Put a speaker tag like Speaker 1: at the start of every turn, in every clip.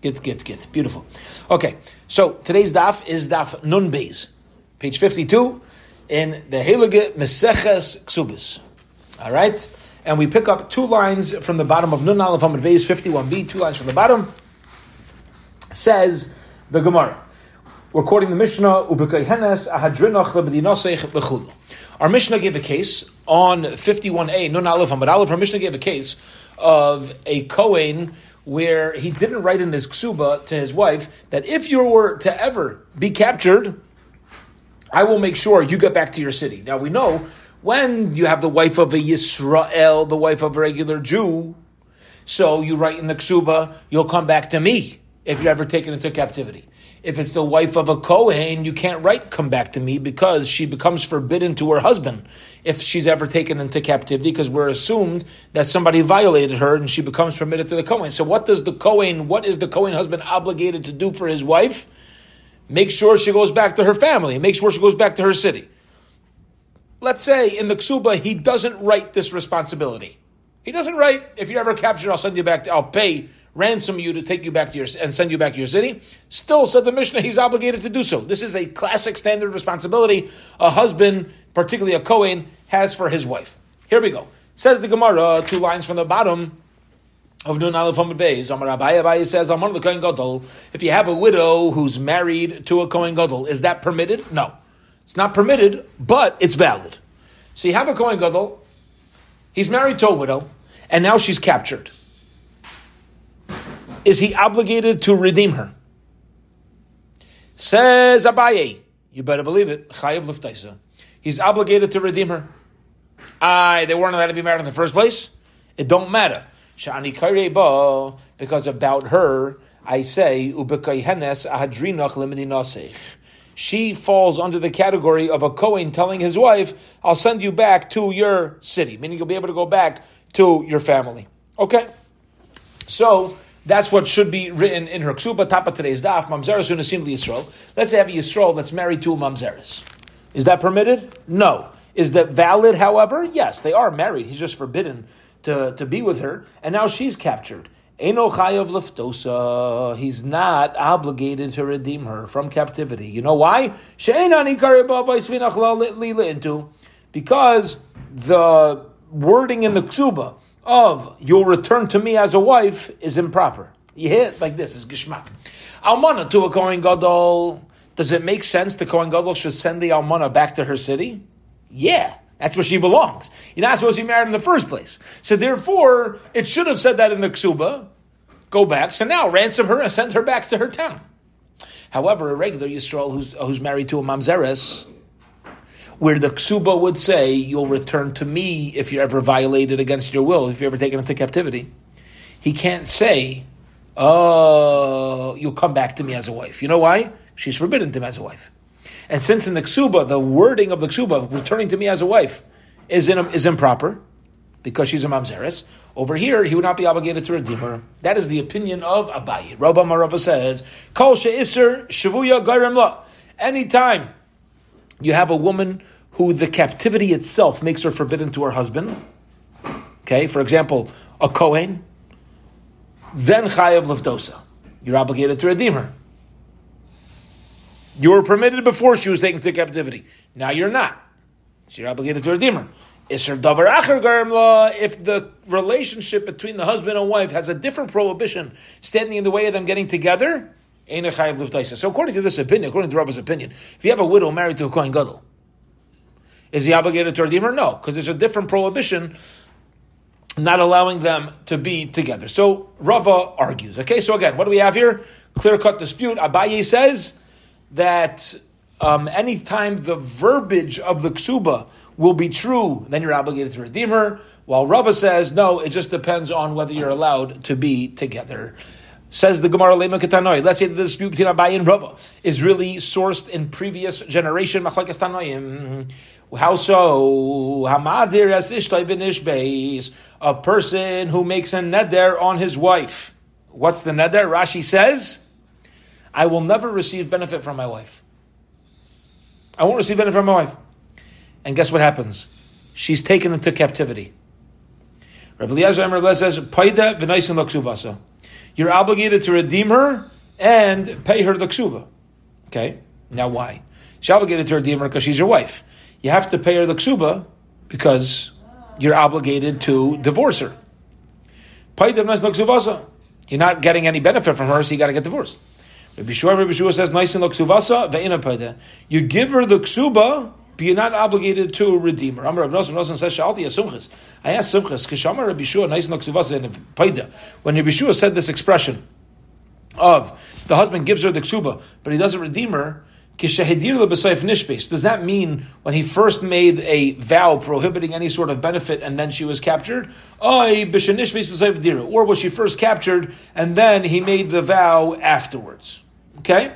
Speaker 1: Get, get, get. Beautiful. Okay, so today's daf is daf Nun Beis, page 52 in the Heilige Meseches Ksubis. All right? And we pick up two lines from the bottom of Nun Aleph Amud Beis, 51b, two lines from the bottom. Says the Gemara. We're quoting the Mishnah. Our Mishnah gave a case on 51a, Nun Aleph Amud Aleph, our Mishnah gave a case of a Kohen where he didn't write in his ksuba to his wife that if you were to ever be captured, I will make sure you get back to your city. Now we know when you have the wife of a Yisrael, the wife of a regular Jew, so you write in the ksuba, you'll come back to me if you're ever taken into captivity. If it's the wife of a Kohen, you can't write come back to me because she becomes forbidden to her husband if she's ever taken into captivity because we're assumed that somebody violated her and she becomes permitted to the Kohen. So what does the Kohen, what is the Kohen husband obligated to do for his wife? Make sure she goes back to her family. Make sure she goes back to her city. Let's say in the Ksuba, he doesn't write this responsibility. He doesn't write, if you're ever captured, I'll send you back, to, I'll pay ransom you to take you back to your and send you back to your city. Still, said the Mishnah, he's obligated to do so. This is a classic standard responsibility a husband, particularly a Kohen, has for his wife. Here we go. Says the Gemara, two lines from the bottom of Nun Aleph Amud Beis. Amar Abaye Abaye says, Amar the Kohen Gadol. If you have a widow who's married to a Kohen Gadol, is that permitted? No, it's not permitted, but it's valid. So you have a Kohen Gadol. He's married to a widow, and now she's captured is he obligated to redeem her? Says Abaye, you better believe it. Chayiv liftaisa. He's obligated to redeem her. Aye, they weren't allowed to be married in the first place. It don't matter. Shani kareba, because about her, I say. She falls under the category of a Kohen telling his wife, I'll send you back to your city, meaning you'll be able to go back to your family. Okay? So, that's what should be written in her ksuba tapa today's daf. Mamzeres unasim Yisrael. Let's say have a Yisrael that's married to a mamzeres. Is that permitted? No. Is that valid? However, yes, they are married. He's just forbidden to, to be with her, and now she's captured. Eno chayav liftosa. He's not obligated to redeem her from captivity. You know why? Because the wording in the ksuba of you'll return to me as a wife is improper. You hear it like this is gishmak. Almana to a Kohen Gadol. Does it make sense the Kohen Gadol should send the Almana back to her city? Yeah. That's where she belongs. You're not supposed to be married in the first place. So therefore, it should have said that in the ksuba. Go back. So now ransom her and send her back to her town. However, a regular Yisrael who's, who's married to a mamzeres, where the ksuba would say, "You'll return to me if you're ever violated against your will, if you're ever taken into captivity." He can't say, "Oh, you'll come back to me as a wife." You know why? She's forbidden to him as a wife. And since in the ksuba, the wording of the ksuba, returning to me as a wife, is in, is improper because she's a mamzeres. Over here, he would not be obligated to redeem her. That is the opinion of Abaye. Rabba Marava says, "Kol she'isr shavuya gairem la." Anytime you have a woman who the captivity itself makes her forbidden to her husband. Okay, for example, a Kohen, then Chayav Lefdosa. You're obligated to redeem her. You were permitted before she was taken to captivity. Now you're not. So you're obligated to redeem her. Isser davar acher garim law. If the relationship between the husband and wife has a different prohibition standing in the way of them getting together, so according to this opinion, according to Rabba's opinion, if you have a widow married to a Kohen Gadol, is he obligated to redeem her? No, because there's a different prohibition not allowing them to be together. So Rava argues. Okay, so again, what do we have here? Clear cut dispute. Abaye says that um, anytime the verbiage of the ksuba will be true, then you're obligated to redeem her. While Rava says, no, it just depends on whether you're allowed to be together. Says the Gemara Lema Ketanoi. Let's say the dispute between Abaye and Rava is really sourced in previous generation Machlekes Tanoim. How so? Hamadir as A person who makes a neder on his wife. What's the neder? Rashi says, I will never receive benefit from my wife. I won't receive benefit from my wife. And guess what happens? She's taken into captivity. Rabbi Eliezer Emmer says, Paida v'naisin you're obligated to redeem her and pay her the ksuva. Okay, now why? She's obligated to redeem her because she's your wife. You have to pay her the ksuba because you're obligated to divorce her. You're not getting any benefit from her, so you got to get divorced. Rabbi Shua, Rabbi Shua says, "Nice in You give her the ksuba, but you're not obligated to redeem her. Amar Rav Nosson, Nosson says, "Shalti asumchas." I asked Sumchas, "Kishamar Rabbi Shua, nice in paida." When Rabbi Shua said this expression of the husband gives her the ksuba, but he doesn't redeem her, does that mean when he first made a vow prohibiting any sort of benefit and then she was captured? Or was she first captured and then he made the vow afterwards? Okay?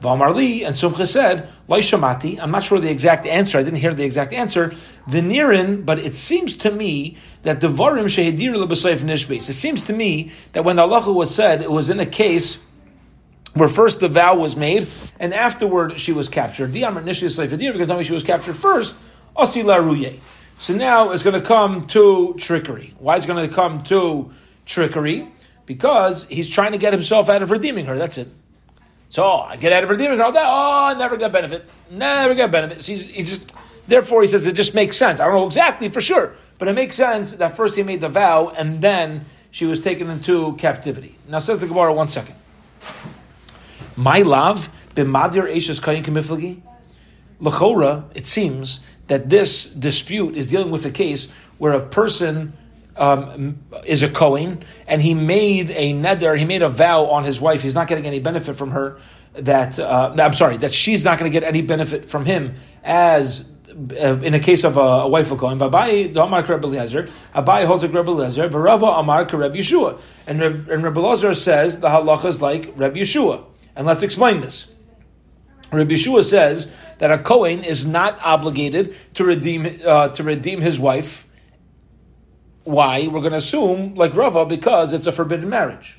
Speaker 1: Valmarli and Sumcha said, Shamati, I'm not sure the exact answer, I didn't hear the exact answer, Venirin, but it seems to me that the Varim Shehedir Nishbis. It seems to me that when the Allah was said, it was in a case where first the vow was made and afterward she was captured. Sleifadir, because tell me she was captured first, Osila Ruye. So now it's going to come to trickery. Why is it going to come to trickery? Because he's trying to get himself out of redeeming her. That's it. So I get out of redeeming her. Oh, I never get benefit. Never get benefit. So he's, just, therefore, he says it just makes sense. I don't know exactly for sure, but it makes sense that first he made the vow and then she was taken into captivity. Now says the Gemara. One second. My love, b'madir eishes kayin kemiflagi. Lachora, it seems that this dispute is dealing with a case where a person um, is a Kohen and he made a neder, he made a vow on his wife. He's not getting any benefit from her. That uh, I'm sorry, that she's not going to get any benefit from him as uh, in a case of a, a wife of Kohen, Abai the Amar Rebbe Eliezer, Abai holds a Rebbe Eliezer, Barava Amar Rebbe Yeshua, and Rebbe Eliezer says the halacha is like Rebbe Yeshua. And let's explain this. Rabbi Yeshua says that a Kohen is not obligated to redeem uh, to redeem his wife. Why? We're going to assume, like Rava, because it's a forbidden marriage.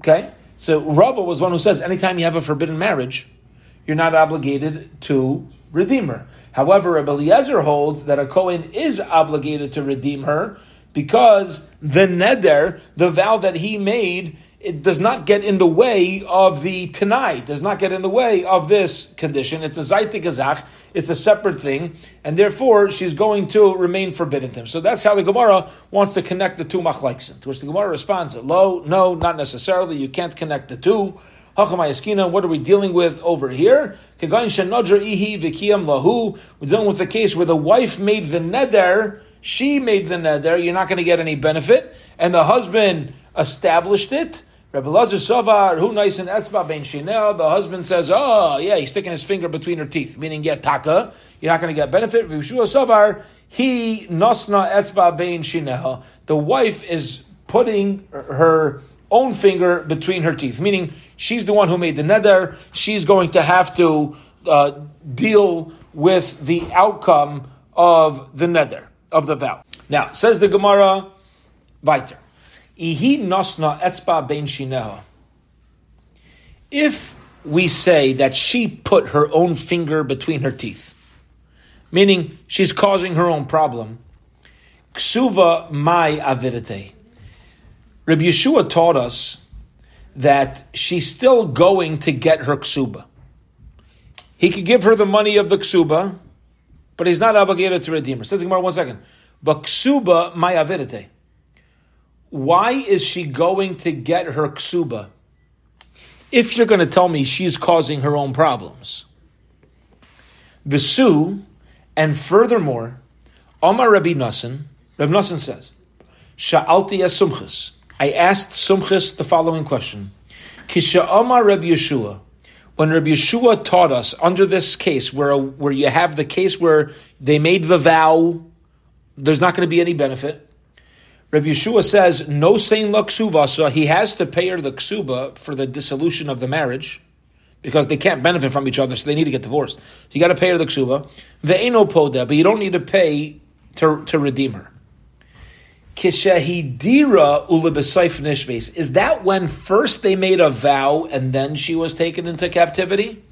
Speaker 1: Okay? So Rava was one who says anytime you have a forbidden marriage, you're not obligated to redeem her. However, Eliezer holds that a Kohen is obligated to redeem her because the neder, the vow that he made, it does not get in the way of the Tanai, does not get in the way of this condition. It's a Zaitik Azach, it's a separate thing, and therefore she's going to remain forbidden to him. So that's how the Gemara wants to connect the two machlaiksin. To which the Gemara responds, Lo, no, not necessarily, you can't connect the two. What are we dealing with over here? We're dealing with the case where the wife made the neder, she made the neder, you're not going to get any benefit, and the husband established it, Rabbi Lazar Savar, who nice and etzba ben shinel, the husband says, oh, yeah, he's sticking his finger between her teeth, meaning get taka, you're not going to get benefit. Rabbi Savar, he nosna etzba ben shinel. The wife is putting her own finger between her teeth, meaning she's the one who made the neder, she's going to have to uh, deal with the outcome of the neder, of the vow. Now, says the Gemara, weiter. Ihi nosna etzba ben shineha. If we say that she put her own finger between her teeth, meaning she's causing her own problem, ksuva mai avidite. Rabbi Yeshua taught us that she's still going to get her ksuba. He could give her the money of the ksuba, but he's not obligated to redeem her. Says Gemara one second. But ksuba mai avidite why is she going to get her ksuba if you're going to tell me she's causing her own problems? Visu, and furthermore, Omar Rabbi Nassan, Rabbi Nassan says, Sha'alti Sumchis. I asked Sumchis the following question. Kisha Omar Rabbi Yeshua, when Rabbi Yeshua taught us under this case, where, where you have the case where they made the vow, there's not going to be any benefit, Rabbi Yeshua says, no saying la so he has to pay her the ksuba for the dissolution of the marriage, because they can't benefit from each other, so they need to get divorced. So you got to pay her the ksuba. Ve'eno poda, but you don't need to pay to, to redeem her. Kishahidira ulibesayf nishbes. Is that when first they made a vow and then she was taken into captivity?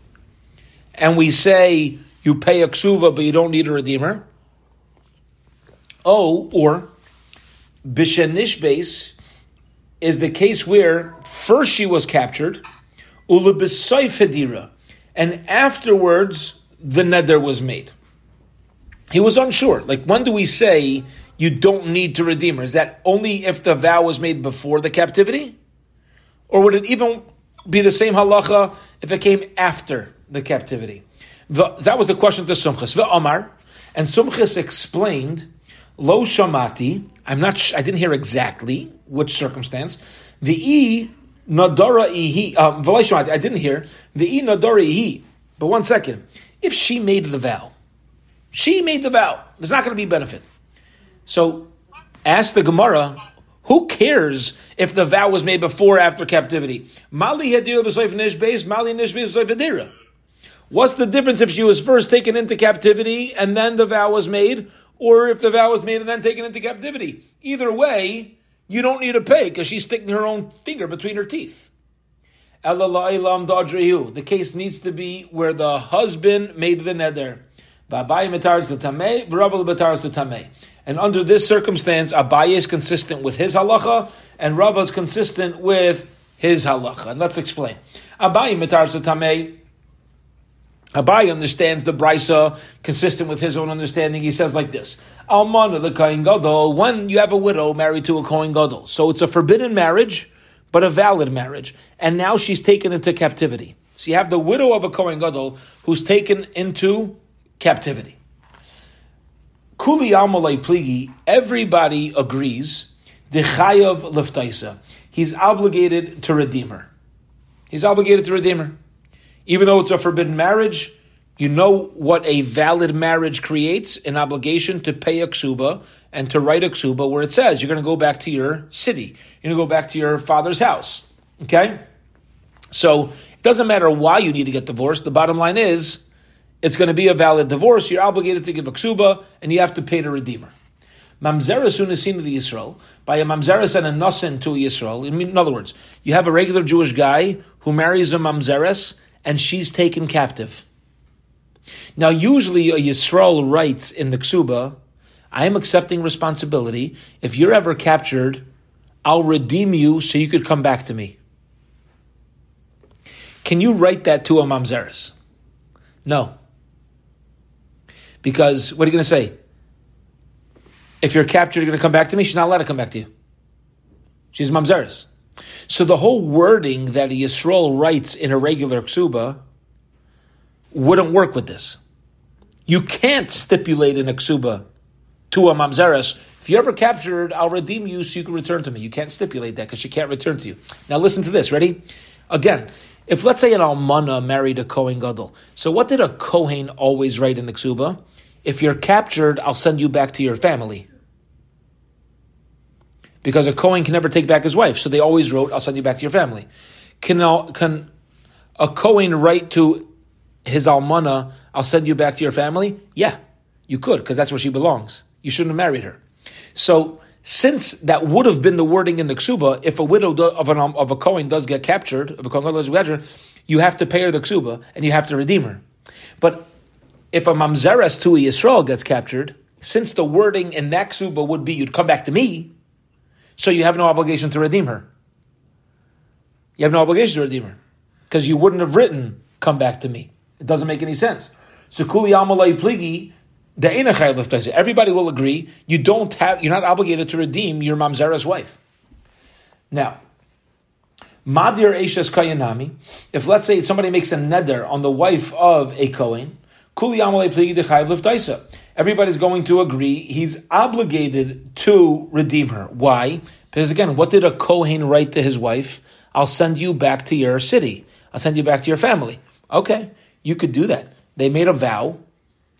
Speaker 1: And we say you pay a ksuva, but you don't need a redeemer? Oh, or Bishanishbes is the case where first she was captured, ulubisayfedira, and afterwards the neder was made. He was unsure. Like, when do we say you don't need to redeem her? Is that only if the vow was made before the captivity? Or would it even be the same halacha if it came after the captivity? That was the question to Sumchis. The Omar, and Sumchis explained, Lo shamati, I'm not, sh- I didn't hear exactly which circumstance. The e nadara ihi, um, I didn't hear the e nadara ihi. But one second, if she made the vow, she made the vow. There's not going to be benefit. So, ask the Gemara, who cares if the vow was made before or after captivity? Mali hadira mali nishbeis What's the difference if she was first taken into captivity and then the vow was made, or if the vow was made and then taken into captivity? Either way, you don't need to pay because she's sticking her own finger between her teeth. The case needs to be where the husband made the neder. And under this circumstance, Abaye is consistent with his halacha, and Rava is consistent with his halacha. And let's explain. Abaye mitar tamei. Abaye understands the brisa consistent with his own understanding. He says like this: Almana the kohen gadol. When you have a widow married to a kohen gadol, so it's a forbidden marriage, but a valid marriage, and now she's taken into captivity. So you have the widow of a kohen gadol who's taken into captivity. Kuli amalei pligi, everybody agrees, dechayav leftaisa. He's obligated to redeem her. He's obligated to redeem her. Even though it's a forbidden marriage, you know what a valid marriage creates an obligation to pay a ksuba and to write a ksuba where it says you're going to go back to your city, you're going to go back to your father's house. Okay? So it doesn't matter why you need to get divorced. The bottom line is it's going to be a valid divorce. You're obligated to give a ksuba, and you have to pay the redeemer. Mamzeres seen to Yisrael by a mamzeres and a nasin to Yisrael. In other words, you have a regular Jewish guy who marries a mamzeres, and she's taken captive. Now, usually a Yisrael writes in the ksuba, "I am accepting responsibility. If you're ever captured, I'll redeem you so you could come back to me." Can you write that to a mamzeres? No. Because what are you going to say? If you're captured, you're going to come back to me. She's not allowed to come back to you. She's mamzeres. So the whole wording that Yisrael writes in a regular ksuba wouldn't work with this. You can't stipulate in a ksuba to a mamzeres. If you're ever captured, I'll redeem you so you can return to me. You can't stipulate that because she can't return to you. Now listen to this. Ready? Again, if let's say an almana married a kohen gadol, so what did a kohen always write in the ksuba? if you're captured, I'll send you back to your family. Because a Kohen can never take back his wife, so they always wrote, I'll send you back to your family. Can a, can a Kohen write to his almana, I'll send you back to your family? Yeah, you could, because that's where she belongs. You shouldn't have married her. So, since that would have been the wording in the ksuba, if a widow of, an, of a Kohen does get captured, if a Kohen does get captured, you have to pay her the ksuba and you have to redeem her. But if a mamzeres to Yisrael gets captured, since the wording in that ksuba would be you'd come back to me, so you have no obligation to redeem her. You have no obligation to redeem her because you wouldn't have written "come back to me." It doesn't make any sense. So kuli amalei pligi. Everybody will agree you don't have you're not obligated to redeem your mamzera's wife. Now, Madir Eishes Kayanami, if let's say somebody makes a neder on the wife of a Kohen, Everybody's going to agree he's obligated to redeem her. Why? Because again, what did a Kohen write to his wife? I'll send you back to your city. I'll send you back to your family. Okay, you could do that. They made a vow.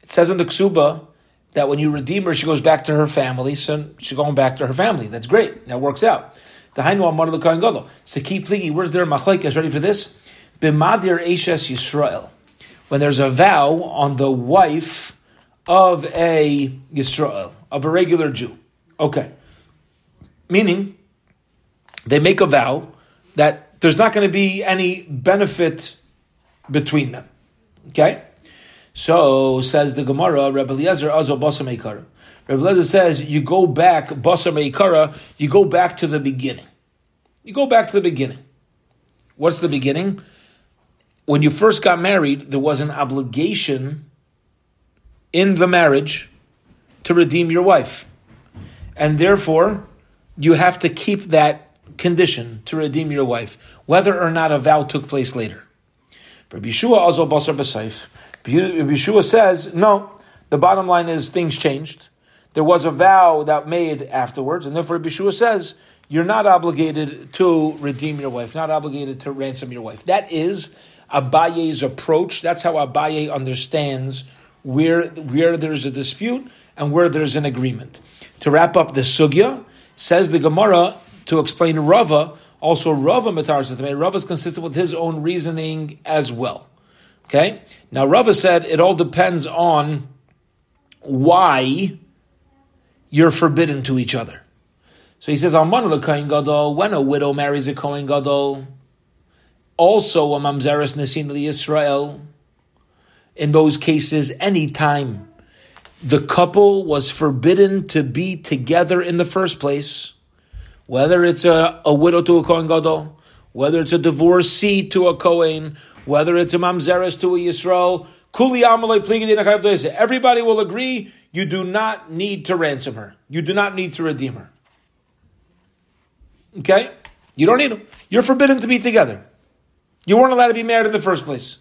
Speaker 1: It says in the Ksuba that when you redeem her, she goes back to her family. So she's going back to her family. That's great. That works out. The Hainu Amar Kohen Gadol. Saki Pligi. Where's their machlekes? Ready for this? B'madir Eishes Yisrael when there's a vow on the wife of a Yisrael, of a regular Jew. Okay. Meaning, they make a vow that there's not going to be any benefit between them. Okay? So, says the Gemara, Rebbe Eliezer, Azo Basar Meikara. Rebbe Eliezer says, you go back, Basar Meikara, you go back to the beginning. You go back to the beginning. What's the beginning? When you first got married, there was an obligation in the marriage to redeem your wife. And therefore, you have to keep that condition to redeem your wife, whether or not a vow took place later. Rabbi Yeshua also basar b'saif. Rabbi Yeshua says, no, the bottom line is things changed. There was a vow that made afterwards, and therefore Rabbi Yeshua says, you're not obligated to redeem your wife, not obligated to ransom your wife. That is Abaye's approach. That's how Abaye understands where, where there's a dispute and where there's an agreement. To wrap up the sugya, says the Gemara to explain Rava, also Rava Matar Rava is consistent with his own reasoning as well. Okay? Now Rava said it all depends on why you're forbidden to each other. So he says, Alman Kohen Gadol, when a widow marries a Kohen Gadol, also a Mamzeres Nesin Israel, in those cases, any time the couple was forbidden to be together in the first place, whether it's a, a widow to a Kohen Gadol, whether it's a divorcee to a Kohen, whether it's a Mamzeres to a Yisrael, Everybody will agree you do not need to ransom her. You do not need to redeem her. Okay? You don't need them. You're forbidden to be together. You weren't allowed to be married in the first place.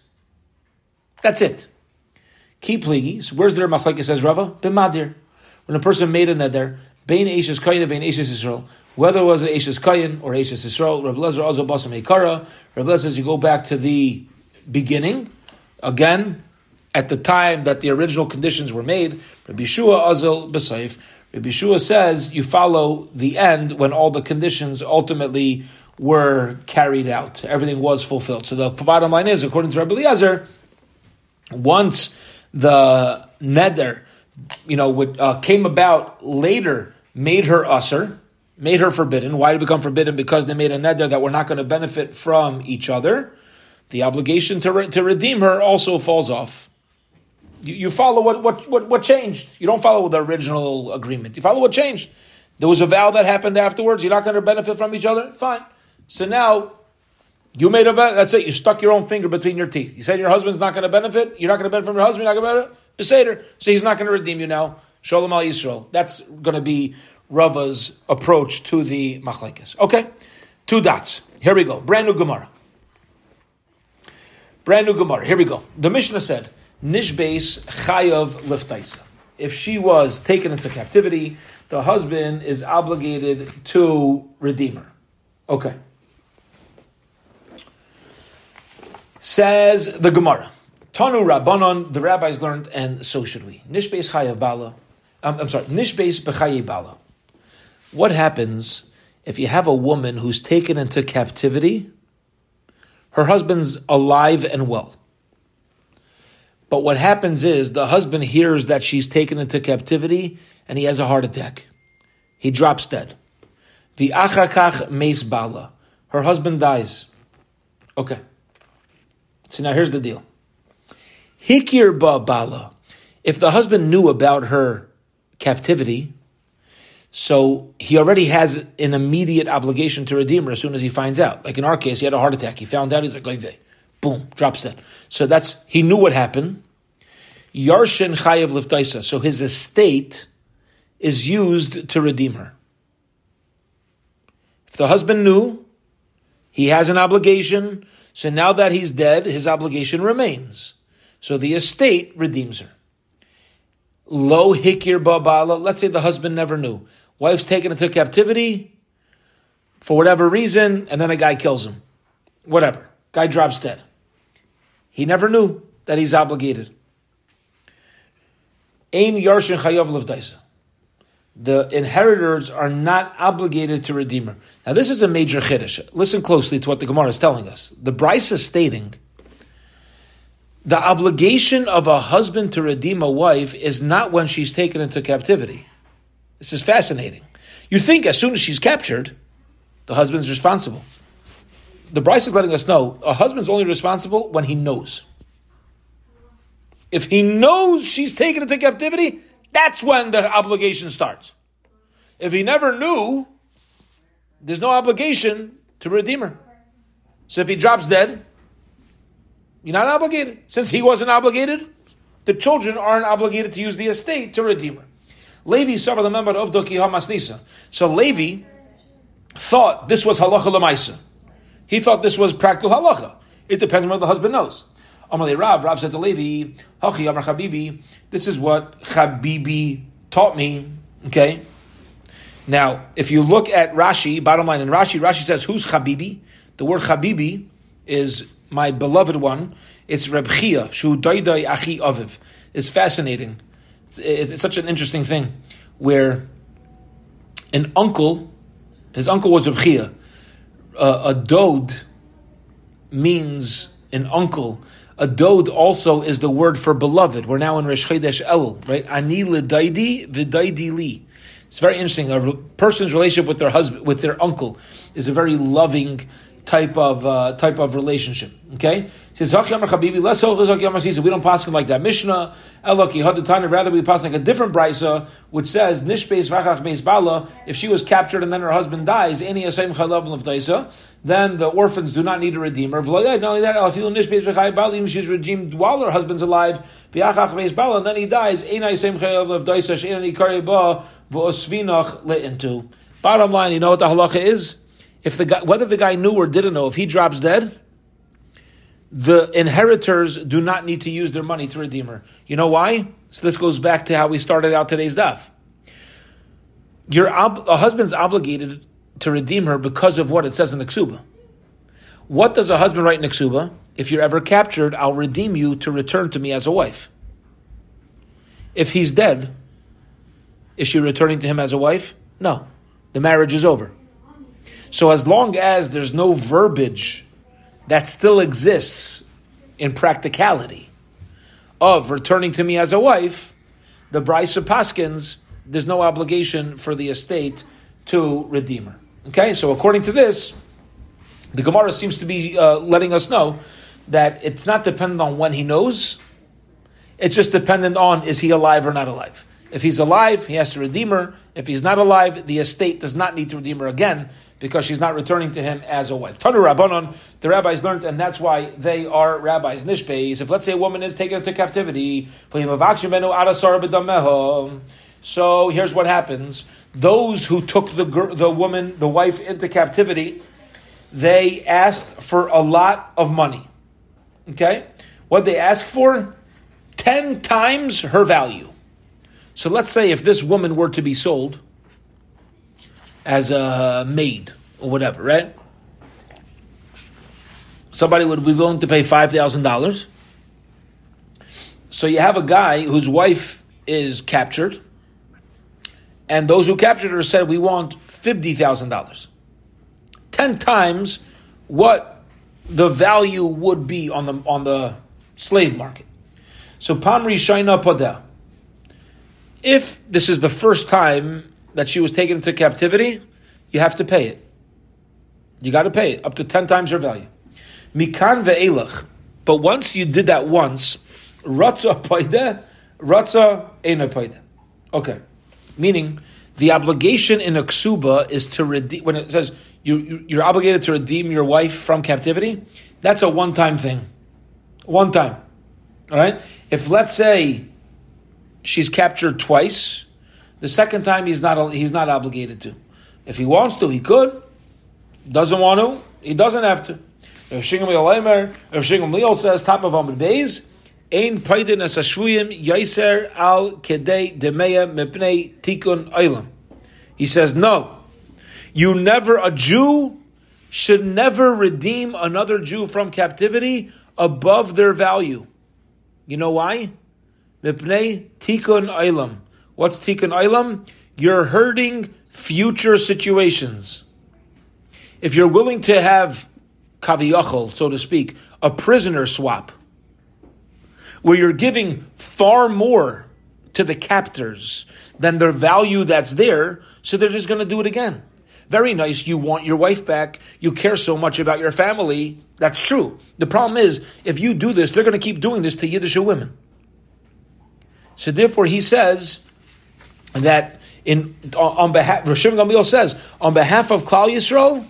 Speaker 1: That's it. Key please. Where's their machlekes says Rava? B'madir. When a person made a neder, bein Eishes Kayin, bein Eishes Yisrael, whether it was an Eishes Kayin or Eishes Yisrael, Rabbi Lezer also basam Hekara. Rabbi says you go back to the beginning, again, at the time that the original conditions were made, Rabbi Shua Azal B'Saif, Rabbi Shua says you follow the end when all the conditions ultimately were carried out. Everything was fulfilled. So the bottom line is, according to Rabbi Eliezer, once the neder, you know, uh, came about later, made her usher, made her forbidden. Why did it become forbidden? Because they made a neder that we're not going to benefit from each other. The obligation to, re- to redeem her also falls off. You, you follow what, what, what, what changed. You don't follow the original agreement. You follow what changed. There was a vow that happened afterwards. You're not going to benefit from each other. Fine. So now you made a bet. That's it. You stuck your own finger between your teeth. You said your husband's not going to benefit. You're not going to benefit from your husband. You're not going to benefit. Beseder. So he's not going to redeem you now. Shalom al Yisrael. That's going to be Rava's approach to the machlekes. Okay, two dots. Here we go. Brand new Gemara. Brand new Gemara. Here we go. The Mishnah said Nishbeis Chayav Liftaisa. If she was taken into captivity, the husband is obligated to redeem her. Okay. Says the Gemara. Tanu Rabbanon, the rabbis learned, and so should we. Nishbeis Chayav Bala. Um, I'm sorry, Nishbeis Bechaye Bala. What happens if you have a woman who's taken into captivity? Her husband's alive and well. But what happens is the husband hears that she's taken into captivity and he has a heart attack. He drops dead. The achakach meis bala. Her husband dies. Okay. So now here's the deal. Hikir ba bala. If the husband knew about her captivity, so he already has an immediate obligation to redeem her as soon as he finds out. Like in our case, he had a heart attack. He found out, he's like, boom, drops dead. So that's, he knew what happened. Yarshin chayev liftaisa. So his estate is used to redeem her. If the husband knew, he has an obligation. So now that he's dead, his obligation remains. So the estate redeems her. Lo hikir babala. Let's say the husband never knew. Wife's taken into captivity for whatever reason, and then a guy kills him. Whatever. Guy drops dead. He never knew that he's obligated. Ein Yarshin Chayav Levdaisa. The inheritors are not obligated to redeem her. Now, this is a major chiddush. Listen closely to what the Gemara is telling us. The Brisa is stating the obligation of a husband to redeem a wife is not when she's taken into captivity. This is fascinating. You think as soon as she's captured, the husband's responsible. The Brisa is letting us know a husband's only responsible when he knows. If he knows she's taken into captivity, that's when the obligation starts. If he never knew, there's no obligation to redeem her. So if he drops dead, you're not obligated. Since he wasn't obligated, the children aren't obligated to use the estate to redeem her. Levi saw the member of Doki Hamasnisa. So Levi thought this was halacha lemaisa. He thought this was practical halacha. It depends on what the husband knows. Amalei Rav, Rav said to Levi, Hachi Amar Chabibi, this is what Chabibi taught me. Okay? Now, if you look at Rashi, bottom line in Rashi, Rashi says, who's Chabibi? The word Chabibi is my beloved one. It's Reb Chia, Shu Daidai Achi Aviv. It's fascinating. It's, it's such an interesting thing where an uncle, his uncle was Reb Chia. Uh, a dode means an uncle. A dode also is the word for beloved. We're now in Resh Chodesh Elul, right? Ani l'daidi v'daidi li. It's very interesting. A person's relationship with their husband, with their uncle, is a very loving type of uh, type of relationship. Okay, he says Habibi, less We don't pass like that. Mishnah Eloki Hadutana. Rather, we pass like a different brisa, which says Nishbeis Vachach Beis Bala. If she was captured and then her husband dies, any Asayim Chalav Levdaisa, then the orphans do not need a redeemer. Not only that, Alafilu Nishbeis Vachai Bala. Even she's redeemed while her husband's alive. Biachach Beis Bala, and then he dies. Any Asayim Chalav Levdaisa. She'eni Kareba V'Osvinach Le'intu. Bottom line, you know what the halacha is if the guy, whether the guy knew or didn't know, if he drops dead, the inheritors do not need to use their money to redeem her. You know why? So this goes back to how we started out today's daf. Your ob- a husband's obligated to redeem her because of what it says in the ksuba. What does a husband write in the ksuba? If you're ever captured, I'll redeem you to return to me as a wife. If he's dead, is she returning to him as a wife? No. The marriage is over. So as long as there's no verbiage that still exists in practicality of returning to me as a wife, the Brisa Paskins, there's no obligation for the estate to redeem her. Okay, so according to this, the Gemara seems to be uh, letting us know that it's not dependent on when he knows, it's just dependent on is he alive or not alive. If he's alive, he has to redeem her. If he's not alive, the estate does not need to redeem her again because she's not returning to him as a wife. Tanu Rabbanon, the rabbis learned, and that's why they are rabbis. Nishbeis. If let's say a woman is taken into captivity, so here's what happens: those who took the the woman, the wife, into captivity, they asked for a lot of money. Okay, what they ask for? Ten times her value. So let's say if this woman were to be sold as a maid or whatever, right? Somebody would be willing to pay $5,000. So you have a guy whose wife is captured, and those who captured her said, We want $50,000. 10 times what the value would be on the, on the slave market. So Pamri Shaina. If this is the first time that she was taken into captivity, you have to pay it. You got to pay it up to ten times her value. Mikan ve'elach. But once you did that once, ratza paida, ratza ena paida. Okay, meaning the obligation in a ksuba is to redeem. When it says you, you you're obligated to redeem your wife from captivity, that's a one-time thing. One time. All right. If let's say she's captured twice, the second time he's not he's not obligated to. If he wants to, he could. Doesn't want to, he doesn't have to. If Shingam if Shingam Leal says top of Amud Beis, Ein paidin as ashvuyim yaiser al kedei demeya mepnei tikun oilam. He says no. You never a Jew should never redeem another Jew from captivity above their value. You know why? Mipnei tikkun olam. What's tikkun olam? You're hurting future situations. If you're willing to have kaviyachol, so to speak, a prisoner swap, where you're giving far more to the captors than their value that's there, so they're just going to do it again. Very nice. You want your wife back. You care so much about your family. That's true. The problem is, if you do this, they're going to keep doing this to Yiddish women. So therefore, he says that in on behalf Rishon Gamliel says on behalf of Klal Yisrael,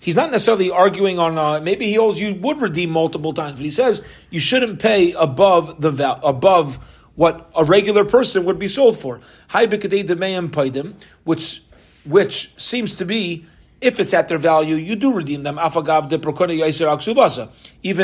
Speaker 1: he's not necessarily arguing on. Uh, maybe he holds you would redeem multiple times, but he says you shouldn't pay above the above what a regular person would be sold for. Which which seems to be if it's at their value, you do redeem them. Even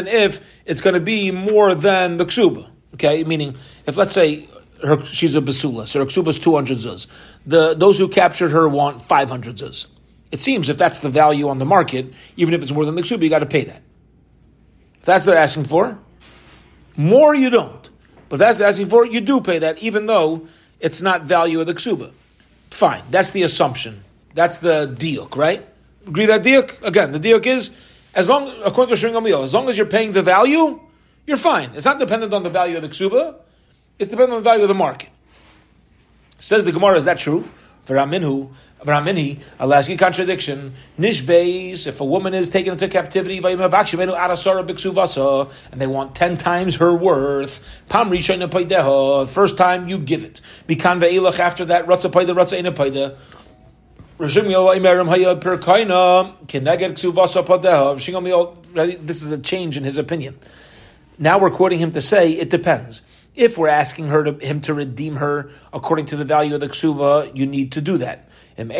Speaker 1: if it's going to be more than the ksuba. Okay, meaning if let's say her, she's a basula, so her ksuba is two hundred zuz. The those who captured her want five hundred zuz. It seems if that's the value on the market, even if it's more than the ksuba, you got to pay that. If that's what they're asking for, more you don't. But that's asking for, you do pay that, even though it's not value of the ksuba. Fine, that's the assumption. That's the diuk, right? Agree that diuk? Again, the diuk is, as long, according to Shring as long as you're paying the value, you're fine. It's not dependent on the value of the ksuba, it's dependent on the value of the market. Says the Gemara, is that true? For Raminhu, Ramini, I'll ask you contradiction. Nishbeis, if a woman is taken into captivity, and they want ten times her worth, Pam first time you give it. Bikan ve'ilach, after that, Ratza Paida, Ratza Ina Paida. This is a change in his opinion. Now we're quoting him to say, it depends. If we're asking her to, him to redeem her according to the value of the ksuva, you need to do that. Im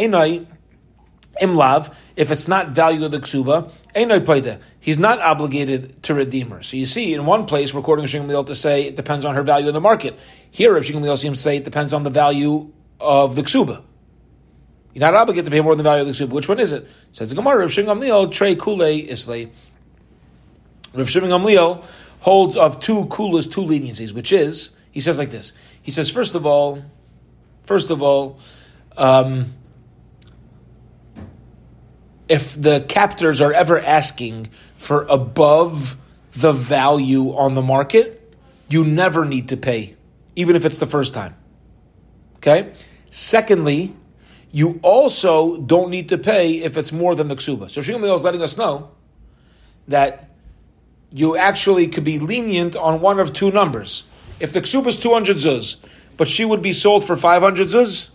Speaker 1: imlav, if it's not value of the ksuva, enoi paida, he's not obligated to redeem her. So you see, in one place, we're quoting Shimon to say it depends on her value in the market. Here, Rav Shimon seems to say it depends on the value of the ksuba. You're not obligated to pay more than the value of the ksuba. Which one is it? Says the Gemara, Rav Shimon Gamliel, trey kule islay. Rav Shimon holds of two kulas, two leniencies, which is, he says like this. He says, first of all, first of all, um, if the captors are ever asking for above the value on the market, you never need to pay, even if it's the first time. Okay? Secondly, you also don't need to pay if it's more than the ksuba. So Shimon is letting us know that you actually could be lenient on one of two numbers. If the ksuba is 200 zuz, but she would be sold for 500 zuz,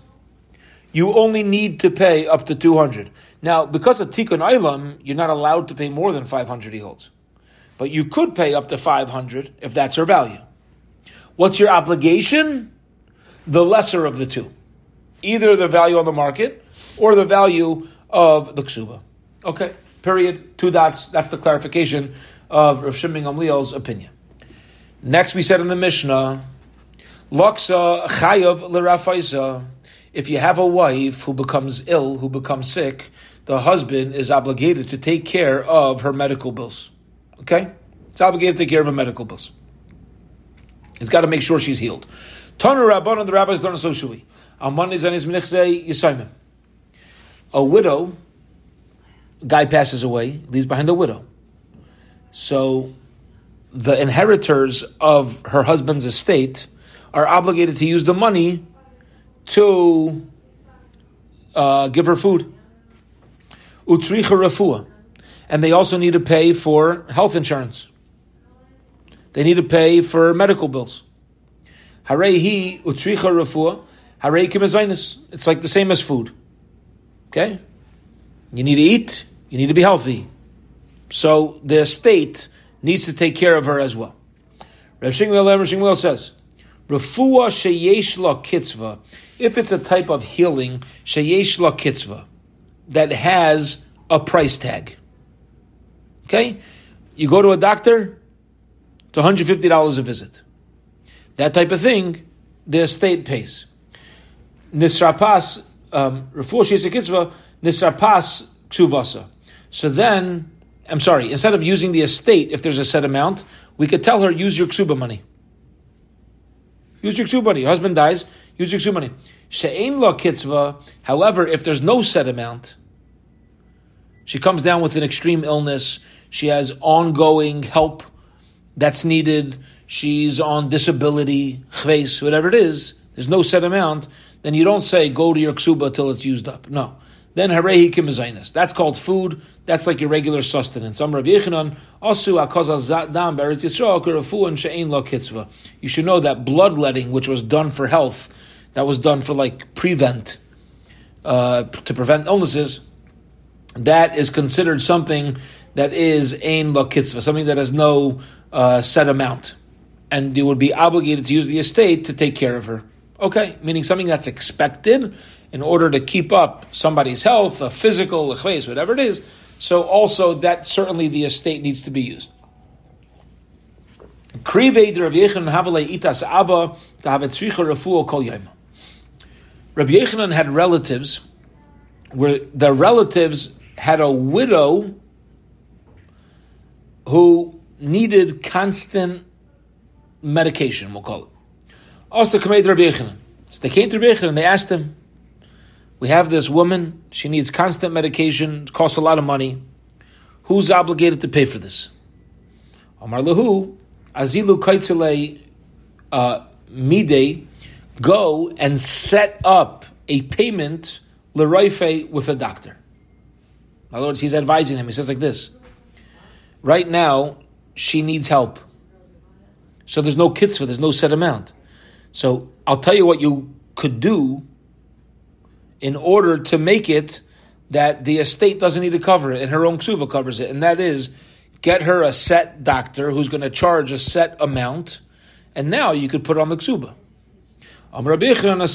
Speaker 1: you only need to pay up to 200. Now, because of tikkun olam, you're not allowed to pay more than 500 he holds. But you could pay up to 500 if that's her value. What's your obligation? The lesser of the two. Either the value on the market or the value of the ksuba. Okay, period. Two dots. That's the clarification of Rav Shimon Gamliel's opinion. Next, we said in the Mishnah, Laksa chayav l'rafaisa. If you have a wife who becomes ill, who becomes sick, the husband is obligated to take care of her medical bills. Okay? It's obligated to take care of her medical bills. He's got to make sure she's healed. Tanu Rabban and the rabbis don't so shui. A widow, guy passes away, leaves behind a widow. So the inheritors of her husband's estate are obligated to use the money to uh, give her food. Utricha. And they also need to pay for health insurance. They need to pay for medical bills. Utricha. Harei. It's like the same as food. Okay? You need to eat, you need to be healthy. So the state needs to take care of her as well. Rav Shmuel says, Rafua sheyesh la kitzva. If it's a type of healing, sheyesh la kitzva, that has a price tag. Okay? You go to a doctor, it's $150 a visit. That type of thing, the state pays. Nisrapas, um, Rafua sheyesh la kitzva, nisrapas ksuvasa. So then I'm sorry, instead of using the estate, if there's a set amount, we could tell her, use your ksuba money. Use your ksuba money. Your husband dies, use your ksuba money. She'ein lo kitzva, however, if there's no set amount, she comes down with an extreme illness, she has ongoing help that's needed, she's on disability, chves, whatever it is, there's no set amount, then you don't say, go to your ksuba till it's used up. No then harehi kimazainis. That's called food. That's like your regular sustenance. Am Rav Yechanan asu akazal dam beretz Yisrael karafu and she'ein lo kitzva. You should know that bloodletting, which was done for health, that was done for like prevent, uh, to prevent illnesses. that is considered something that is ein la kitzvah, something that has no uh, set amount, and you would be obligated to use the estate to take care of her. Okay, meaning something that's expected in order to keep up somebody's health, a physical, a whatever it is. So also that certainly the estate needs to be used. Rabbi Yechanan had relatives where their relatives had a widow who needed constant medication, we'll call it. Also, Yechanan. So they came to Rabbi Yechanan and they asked him, we have this woman, she needs constant medication, it costs a lot of money. Who's obligated to pay for this? Amar Lahu, Azilu Kaitzele uh, Mide, go and set up a payment Leroife with a doctor. In other words, he's advising him. He says like this Right now, she needs help. So there's no kitzvah, there's no set amount. So I'll tell you what you could do in order to make it that the estate doesn't need to cover it and her own ksuva covers it. And that is get her a set doctor who's going to charge a set amount, and now you could put on the ksuba. And Rabbi Yechanan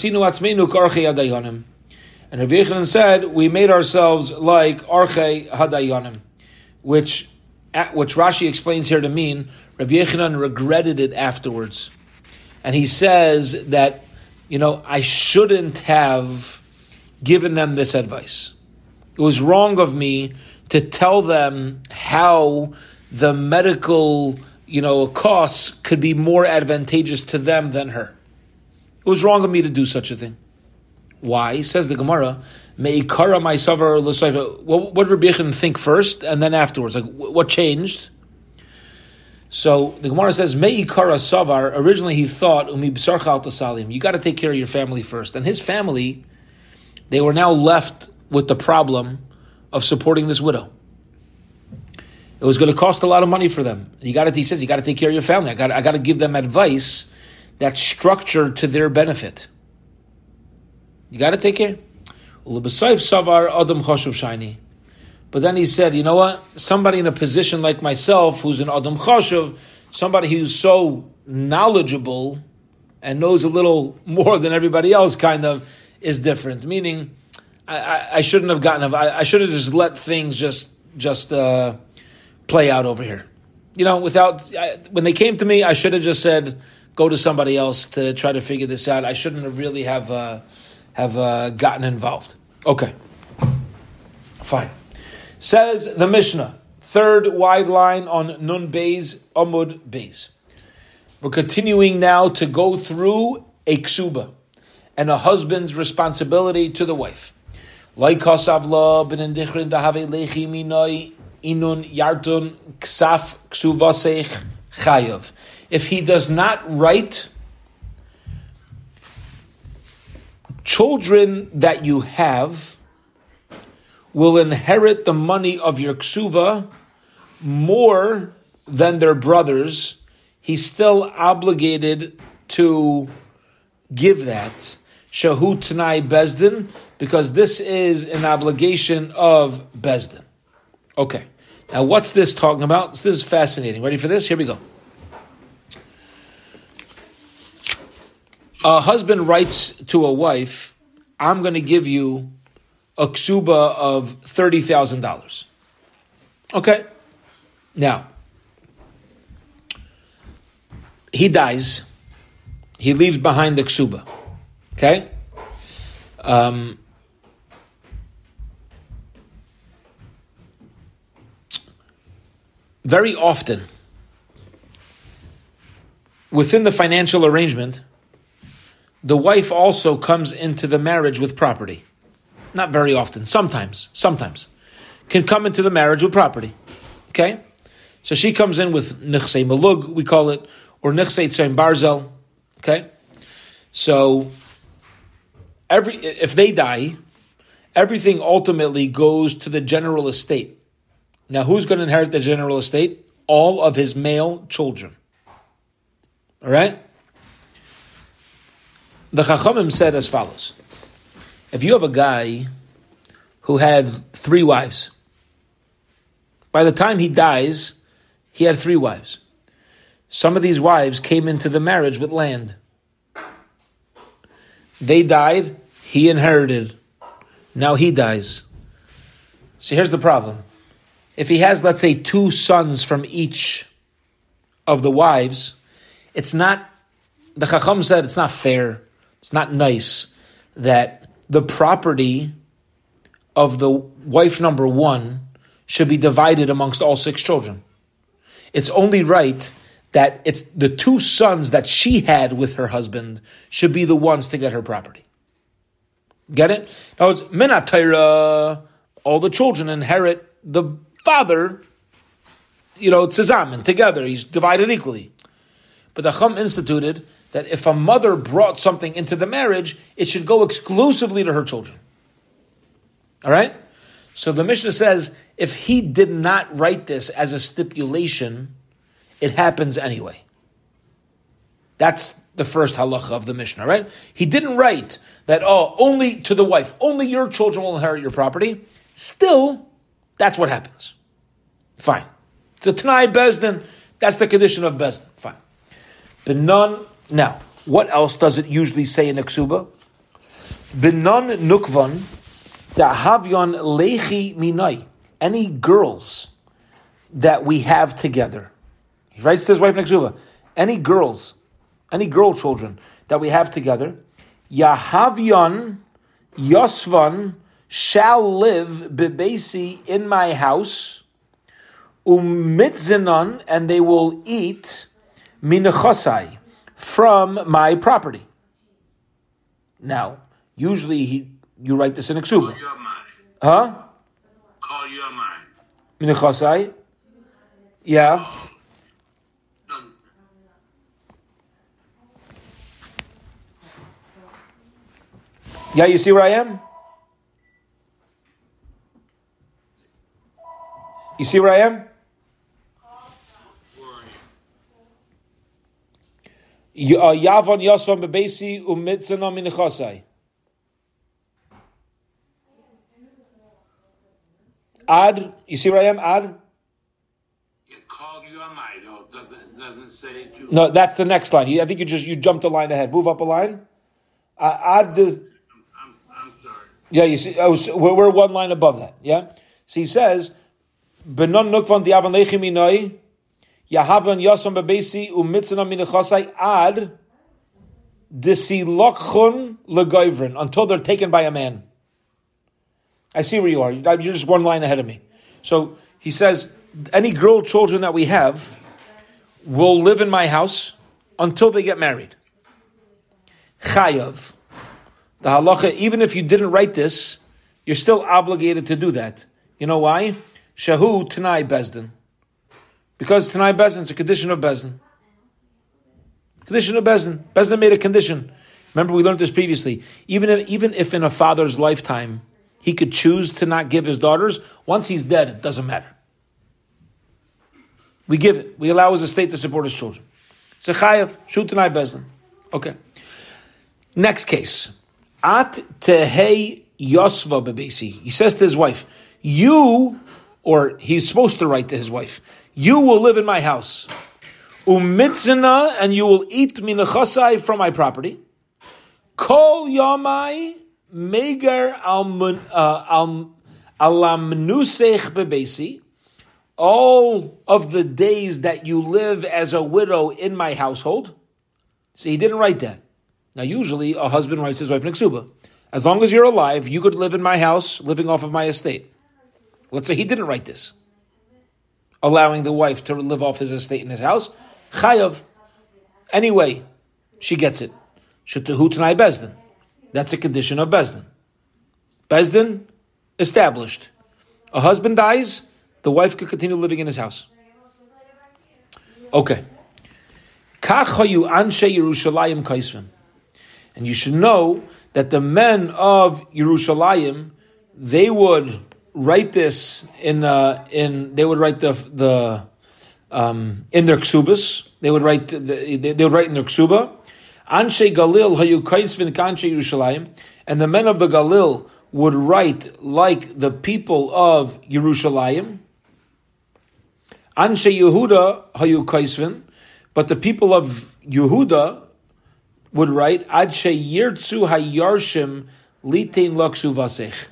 Speaker 1: said, we made ourselves like Arche Hadayanim, which, which Rashi explains here to mean, Rabbi Yechanan regretted it afterwards. And he says that, you know, I shouldn't have given them this advice. It was wrong of me to tell them how the medical, you know, costs could be more advantageous to them than her. It was wrong of me to do such a thing. Why? Says the Gemara, Me'ikara my savar What, what did Rabbi think first and then afterwards? Like, what changed? So the Gemara says, Me'ikara savar, originally he thought, Umi salim, you got to take care of your family first. And his family, they were now left with the problem of supporting this widow. It was going to cost a lot of money for them. You got to, he says, you got to take care of your family. I got, I got to give them advice that's structured to their benefit. You got to take care. But then he said, you know what? Somebody in a position like myself, who's an adam chashuv, somebody who's so knowledgeable and knows a little more than everybody else, kind of, is different. Meaning, I, I, I shouldn't have gotten. I, I should have just let things just just uh, play out over here. You know, without I, when they came to me, I should have just said, "Go to somebody else to try to figure this out." I shouldn't have really have uh, have uh, gotten involved. Okay, fine. Says the Mishnah, third wide line on Nun Beis Amud Beis. We're continuing now to go through a ksuba and a husband's responsibility to the wife. If he does not write children that you have will inherit the money of your ksuva more than their brothers, he's still obligated to give that. Shahu Tanai Bezdin, because this is an obligation of Bezdin. Okay. Now, what's this talking about? This is fascinating. Ready for this? Here we go. A husband writes to a wife, I'm going to give you a ksuba of $30,000. Okay. Now, he dies. He leaves behind the ksuba. Okay? Um, very often within the financial arrangement, the wife also comes into the marriage with property. Not very often, sometimes, sometimes. Can come into the marriage with property. Okay? So she comes in with nichsei malug, we call it, or nichsei tzayin barzel. Okay? So, every if they die, everything ultimately goes to the general estate. Now, who's going to inherit the general estate? All of his male children. All right? The Chachamim said as follows If you have a guy who had three wives, by the time he dies, he had three wives. Some of these wives came into the marriage with land. They died, he inherited. Now he dies. So here's the problem. If he has, let's say, two sons from each of the wives, it's not, the Chacham said it's not fair, it's not nice that the property of the wife number one should be divided amongst all six children. It's only right that it's the two sons that she had with her husband should be the ones to get her property. Get it? Now it's minatayra. All the children inherit the father. You know, tzazamen together. He's divided equally. But the Chum instituted that if a mother brought something into the marriage, it should go exclusively to her children. All right. So the Mishnah says if he did not write this as a stipulation, it happens anyway. That's the first halacha of the Mishnah, right? He didn't write that, oh, only to the wife, only your children will inherit your property. Still, that's what happens. Fine. The Tanai Bezdin, that's the condition of Bezdin. Fine. Benon, now, what else does it usually say in Aksuba? Benon nukvan dahavyon lechi minai. Any girls that we have together. He writes to his wife Neksuba, any girls any girl children that we have together, Yahavyan Yosvan shall live bebesi in my house, umitzinon, and they will eat minachosai from my property. Now, usually he, you write this in a ksuba. Huh?
Speaker 2: Call your mind.
Speaker 1: Minachosai? Yeah. Oh. Yeah, you see where I am? You see where I am? Uh, Yavon Yosvan Bebesi Umitzana Minichosai. Ad, you see where I am? Ad?
Speaker 2: You called your mind, though. Doesn't, doesn't say to.
Speaker 1: No, that's the next line. I think you just you jumped a line ahead. Move up a line. Uh, ad the
Speaker 2: I'm, I'm sorry.
Speaker 1: Yeah, you see, oh, was, we're, we're one line above that. Yeah, so he says, "Benon nukvan diavan lechiminoi yahavan yasam bebesi umitzana minachasai ad disilokchun legoivrin until they're taken by a man." I see where you are. You're just one line ahead of me. So he says, any girl children that we have will live in my house until they get married. Chayav. The halacha, even if you didn't write this, you're still obligated to do that. You know why? Shahu Tanai Bezdin. Because Tanai Bezdin is a condition of Bezdin. Condition of Bezdin. Bezdin made a condition. Remember, we learned this previously. Even if, even if in a father's lifetime he could choose to not give his daughters, once he's dead, it doesn't matter. We give it. We allow his estate to support his children. It's a chayav, shu Tanai Bezdin. Okay. Next case. At tehei yosva bebesi. He says to his wife, you, or he's supposed to write to his wife, you will live in my house. Umitzina, and you will eat minachasai from my property. Kol yamai megar uh, al alamnusech bebesi. All of the days that you live as a widow in my household. See, he didn't write that. Now, usually a husband writes his wife an. As long as you're alive, you could live in my house, living off of my estate. Let's say he didn't write this, allowing the wife to live off his estate in his house. Chayav. Anyway, she gets it. Shetahu Tanai Bezdin. That's a condition of Bezdin. Bezdin, established. A husband dies, the wife could continue living in his house. Okay. Kachayu anshe Yerushalayim kaisvin. And you should know that the men of Yerushalayim, they would write this in uh, in they would write the the um, in their ksubas. They would write the, they, they would write in their ksuba. Anshe Galil hayu kaisvin kanshe Yerushalayim, and the men of the Galil would write like the people of Yerushalayim. Anshe Yehuda hayu kaisvin, but the people of Yehuda would write Ad yirtzu hayarshim litain laksu vasech.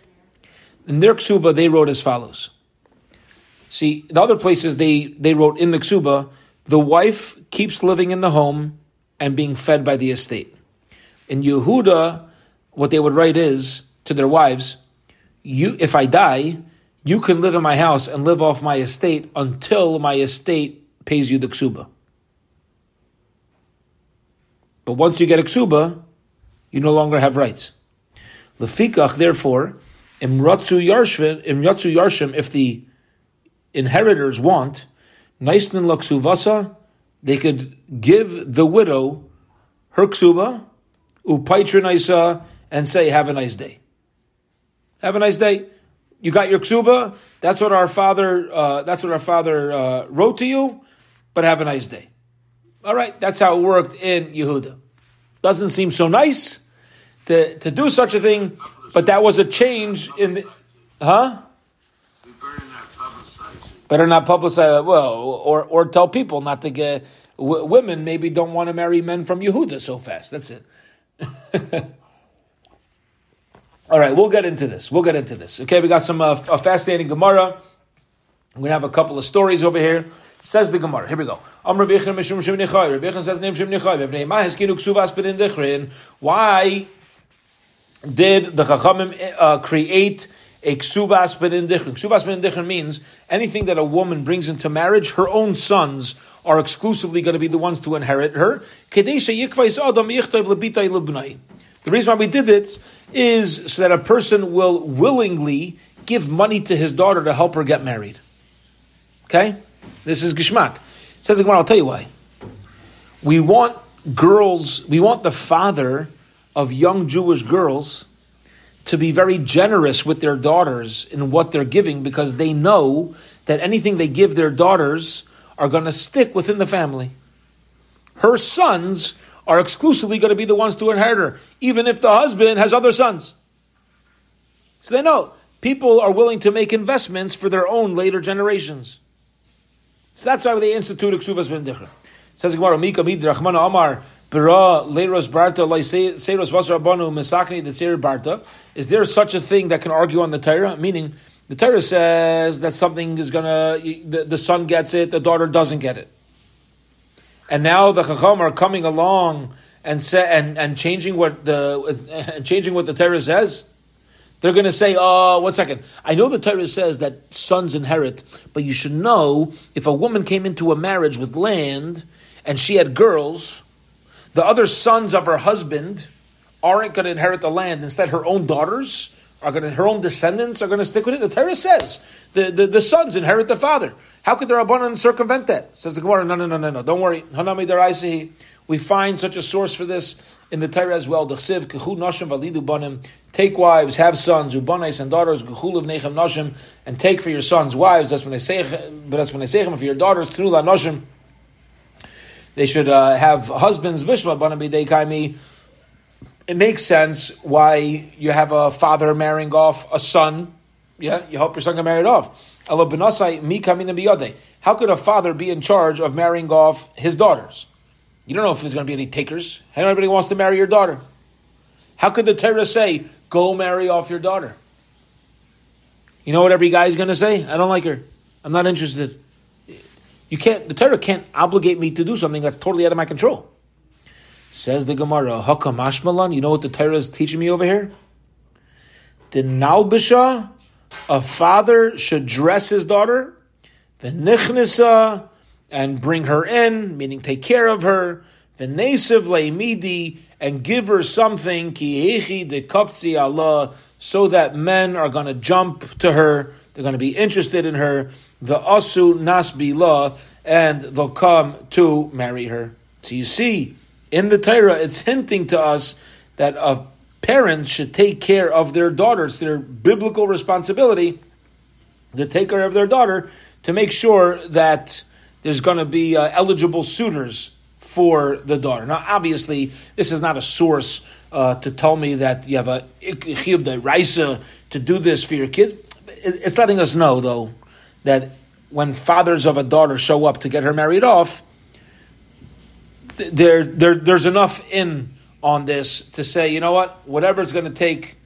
Speaker 1: In their ksuba, they wrote as follows. See, in other places, they, they wrote in the ksuba, the wife keeps living in the home and being fed by the estate. In Yehuda, what they would write is to their wives, "You, if I die, you can live in my house and live off my estate until my estate pays you the ksuba. But once you get a ksuba, you no longer have rights. Lefikach, therefore, imratzu yarshim, if the inheritors want, naisnin laksuvasa, they could give the widow her ksuba, upaitrin and say, have a nice day. Have a nice day. You got your ksuba. That's what our father. Uh, that's what our father uh, wrote to you. But have a nice day. All right. That's how it worked in Yehuda. Doesn't seem so nice to to do such a thing, but that was a change in the. Huh?
Speaker 2: Better not publicize it.
Speaker 1: Better not publicize. Well, or or tell people not to get. W- women maybe don't want to marry men from Yehuda so fast. That's it. All right, we'll get into this. We'll get into this. Okay, we got some uh, a fascinating Gemara. We're gonna have a couple of stories over here. Says the Gemara. Here we go. Mishum Nechai. Says name Nechai. Ma Heskinu. Why did the Chachamim uh, create a Ksuvas B'din Dichrin? Ksuvas B'din Dichrin means anything that a woman brings into marriage, her own sons are exclusively going to be the ones to inherit her. The reason why we did it is so that a person will willingly give money to his daughter to help her get married. Okay? This is Gishmak. Says Gemara, I'll tell you why. We want girls, we want the father of young Jewish girls to be very generous with their daughters in what they're giving because they know that anything they give their daughters are going to stick within the family. Her sons are exclusively going to be the ones to inherit her, even if the husband has other sons. So they know people are willing to make investments for their own later generations. So that's why they instituted Ksuvas ben Dichra. Says Gemara, Mika Mid Rachmana Amar, Bera Leiros Barta, Seiros Vasar Abanu, Mesakni, the Seir Barta. Is there such a thing that can argue on the Torah? Meaning, the Torah says that something is gonna, the, the son gets it, the daughter doesn't get it. And now the Chacham are coming along and say, and, and changing what the changing what the Torah says. They're going to say, "Oh, one second. I know the Torah says that sons inherit, but you should know if a woman came into a marriage with land and she had girls, the other sons of her husband aren't going to inherit the land. Instead, her own daughters are going to, her own descendants are going to stick with it. The Torah says the, the, the sons inherit the father. How could the Rabbanan circumvent that? Says the Gemara, no, no, no, no, no. Don't worry. Hanami. We find such a source for this in the Torah as well. Nashim validu banim. Take wives, have sons, ubanais and daughters, gechulav nechem nashim, and take for your sons wives. That's when I say, but that's when I say for your daughters, trula nashim. They should uh, have husbands. Bishma banim. It makes sense why you have a father marrying off a son. Yeah, you hope your son get married off. How could a father be in charge of marrying off his daughters? You don't know if there's going to be any takers. How Anybody wants to marry your daughter. How could the Torah say, go marry off your daughter? You know what every guy is going to say? I don't like her. I'm not interested. You can't, the Torah can't obligate me to do something that's totally out of my control. Says the Gemara, Hakam Ashmalan, you know what the Torah is teaching me over here? The Naubisha a father should dress his daughter, the nichnisa, and bring her in, meaning take care of her, the nesiv leimidi, and give her something, ki de kafzi Allah, so that men are going to jump to her, they're going to be interested in her, the asu nasbi la, and they'll come to marry her. So you see, in the Torah, it's hinting to us that a parents should take care of their daughters, their biblical responsibility to take care of their daughter to make sure that there's going to be uh, eligible suitors for the daughter. Now, obviously, this is not a source uh, to tell me that you have a chiyuv deraisa to do this for your kids. It's letting us know, though, that when fathers of a daughter show up to get her married off, there, there, there's enough in on this to say, you know what, whatever it's going to take,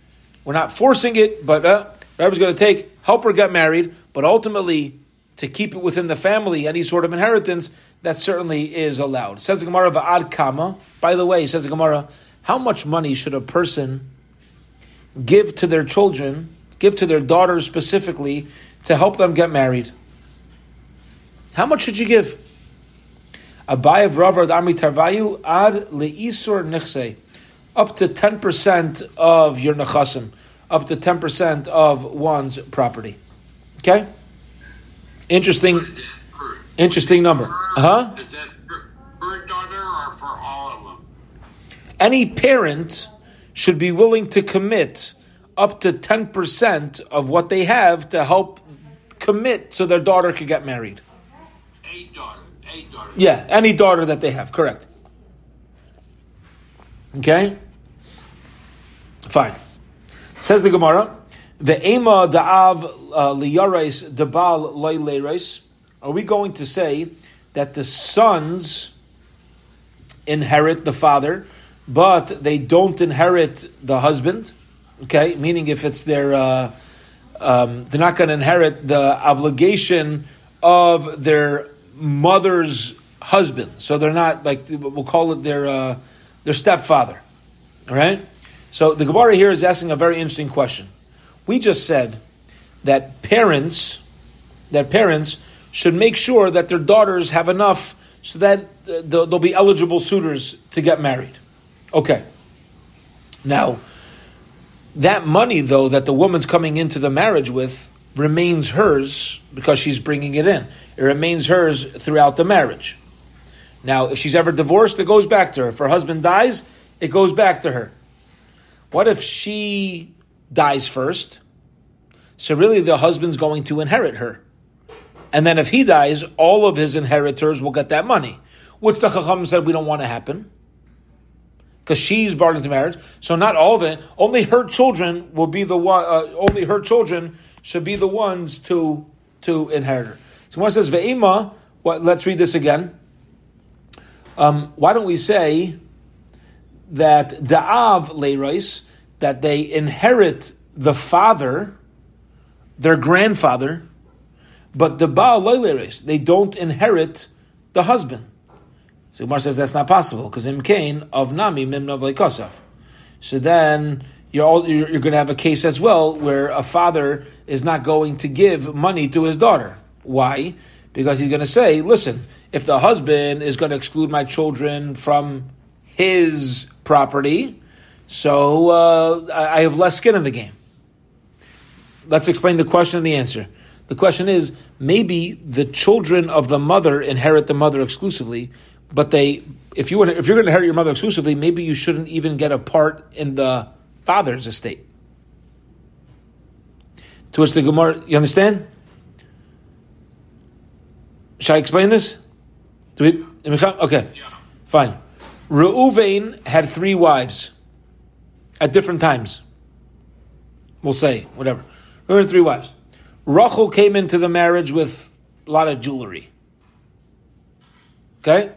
Speaker 1: we're not forcing it, but uh, whatever it's going to take, help her get married, but ultimately to keep it within the family, any sort of inheritance, that certainly is allowed. Says the Gemara Va'ad Kama. By the way, says the Gemara, how much money should a person give to their children, give to their daughters specifically, to help them get married? How much should you give? Abaye Vravar Ami Tarvayu Ad Leisur Nichse. Up to 10% of your nechasim, up to 10% of one's property. Okay? Interesting,
Speaker 2: What is it? Per,
Speaker 1: interesting number. Uh huh.
Speaker 2: Is that per, per daughter or for all of them?
Speaker 1: Any parent should be willing to commit up to 10% of what they have to help commit so their daughter could get married.
Speaker 2: Eight daughters. Eight daughters.
Speaker 1: Yeah, any daughter that they have, correct. Okay? Fine. Says the Gemara, the ema da'av uh, liyarais debal leileres. Are we going to say that the sons inherit the father, but they don't inherit the husband? Okay, meaning if it's their, uh, um, they're not going to inherit the obligation of their mother's husband. So they're not like we'll call it their uh, their stepfather. All right. So the Gemara here is asking a very interesting question. We just said that parents that parents should make sure that their daughters have enough so that uh, they'll, they'll be eligible suitors to get married. Okay. Now, that money though that the woman's coming into the marriage with remains hers because she's bringing it in. It remains hers throughout the marriage. Now, if she's ever divorced, it goes back to her. If her husband dies, it goes back to her. What if she dies first? So really the husband's going to inherit her. And then if he dies, all of his inheritors will get that money, which the Chacham said we don't want to happen. Because she's brought into marriage, so not all of it. Only her children will be the one. Uh, only her children should be the ones to to inherit her. So it says ve'ima, what? Let's read this again. Um, why don't we say that da'av leirais that they inherit the father, their grandfather, but the baal leirais they don't inherit the husband. So Gemara says that's not possible because im kain of nami mimnav leikosaf. So then you're, all, you're, you're going to have a case as well where a father is not going to give money to his daughter. Why? Because he's going to say, listen, if the husband is going to exclude my children from his property, so uh, I have less skin in the game. Let's explain the question and the answer. The question is maybe the children of the mother inherit the mother exclusively, but they, if you want, if you're going to inherit your mother exclusively, maybe you shouldn't even get a part in the father's estate. To which the Gemara, you understand? Shall I explain this? Do we, okay, fine. Reuven had three wives at different times. We'll say whatever. Reuven had three wives. Rachel came into the marriage with a lot of jewelry. Okay?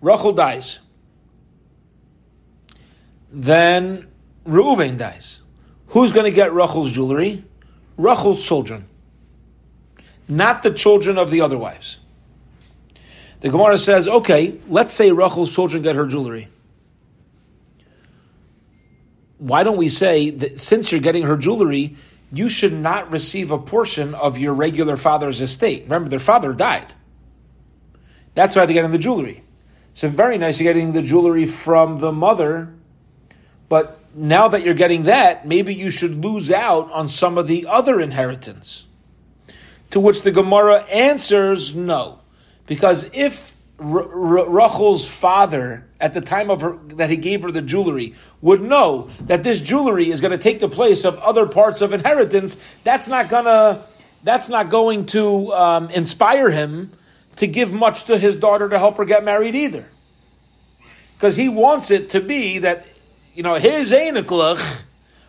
Speaker 1: Rachel dies. Then Reuven dies. Who's going to get Rachel's jewelry? Rachel's children. Not the children of the other wives. The Gemara says, okay, let's say Rachel's children get her jewelry. Why don't we say that since you're getting her jewelry, you should not receive a portion of your regular father's estate? Remember, their father died. That's why they're getting the jewelry. So very nice, you're getting the jewelry from the mother, but now that you're getting that, maybe you should lose out on some of the other inheritance. To which the Gemara answers no. Because if Rachel's father, at the time of her, that he gave her the jewelry, would know that this jewelry is going to take the place of other parts of inheritance, that's not gonna, that's not going to um, inspire him to give much to his daughter to help her get married either. Because he wants it to be that, you know, his Einiklach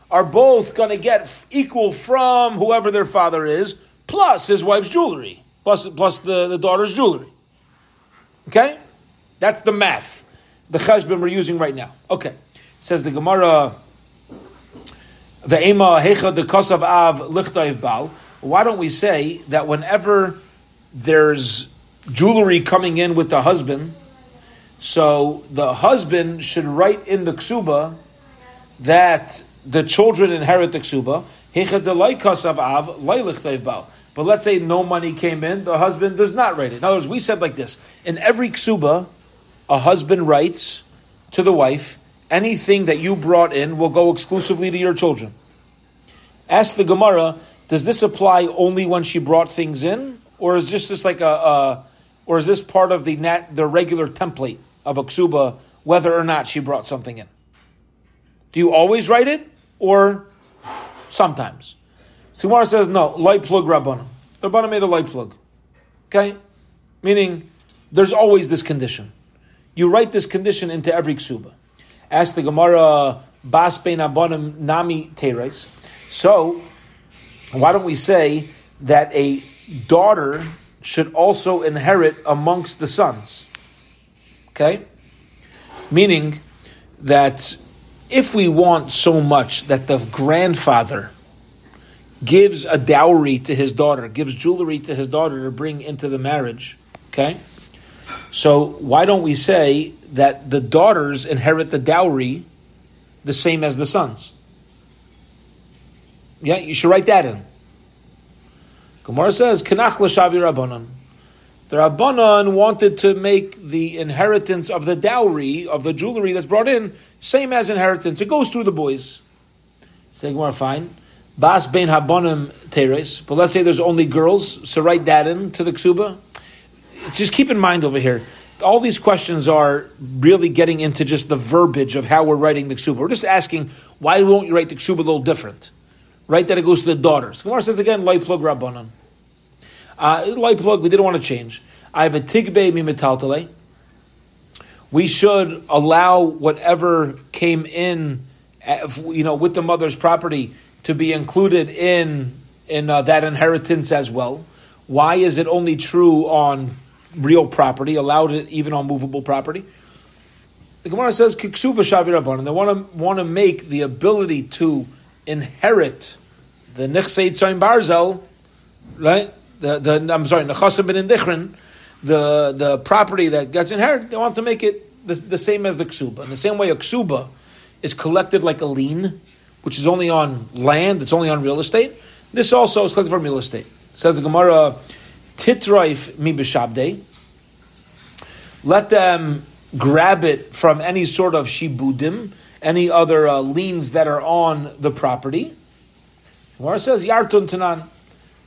Speaker 1: are both going to get equal from whoever their father is, plus his wife's jewelry, plus, plus the, the daughter's jewelry. Okay? That's the math, the cheshbon we're using right now. Okay. Says the Gemara, the Ema Hecha de Kosav Av Lichtayv Bal. Why don't we say that whenever there's jewelry coming in with the husband, so the husband should write in the ksuba that the children inherit the ksuba. But let's say no money came in, the husband does not write it. In other words, we said like this: in every ksuba, a husband writes to the wife, anything that you brought in will go exclusively to your children. Ask the Gemara, does this apply only when she brought things in, or is this just like a, a or is this part of the nat, the regular template of a ksuba, whether or not she brought something in? Do you always write it, or sometimes? Simara says no. Light plug rabbanim. Rabbanim made a light plug. Okay, meaning there's always this condition. You write this condition into every ksuba. Ask the Gemara, Bas bein abonim nami teres. So, why don't we say that a daughter should also inherit amongst the sons? Okay? Meaning that if we want so much that the grandfather gives a dowry to his daughter, gives jewelry to his daughter to bring into the marriage, okay? So why don't we say that the daughters inherit the dowry the same as the sons? Yeah, you should write that in. Gemara says, Kanach l'shavi rabbanon. The rabbanon wanted to make the inheritance of the dowry, of the jewelry that's brought in, same as inheritance. It goes through the boys. Say Gemara, fine. Bas ben habonim teres. But let's say there's only girls, so write that in to the ksuba. Just keep in mind over here, all these questions are really getting into just the verbiage of how we're writing the ksuba. We're just asking, why won't you write the ksuba a little different? Write that it goes to the daughters. Gemara says again, loy plug rabbanon. Uh, loy plug, we didn't want to change. I have a tigbe mi We should allow whatever came in, uh, you know, with the mother's property to be included in in uh, that inheritance as well. Why is it only true on real property? Allowed it even on movable property. The Gemara says kiksuva shavi and they want to want to make the ability to inherit the nichsei tzoyin barzel, right? The, the I'm sorry, nechasim ben indichrin, the the property that gets inherited. They want to make it the, the same as the ksuba. In the same way, a ksuba is collected like a lien, which is only on land. It's only on real estate. This also is collected from real estate. Says the Gemara, titraif mi b'shabdei. Let them grab it from any sort of shibudim, any other uh, liens that are on the property. Gemara says yartun tanan.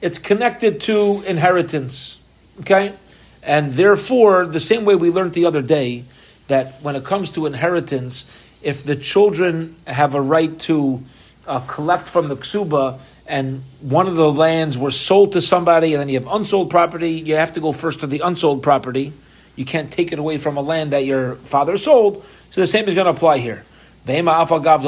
Speaker 1: It's connected to inheritance. Okay, and therefore, the same way we learned the other day that when it comes to inheritance, if the children have a right to uh, collect from the ksuba, and one of the lands were sold to somebody, and then you have unsold property, you have to go first to the unsold property. You can't take it away from a land that your father sold. So the same is going to apply here. Vema afagav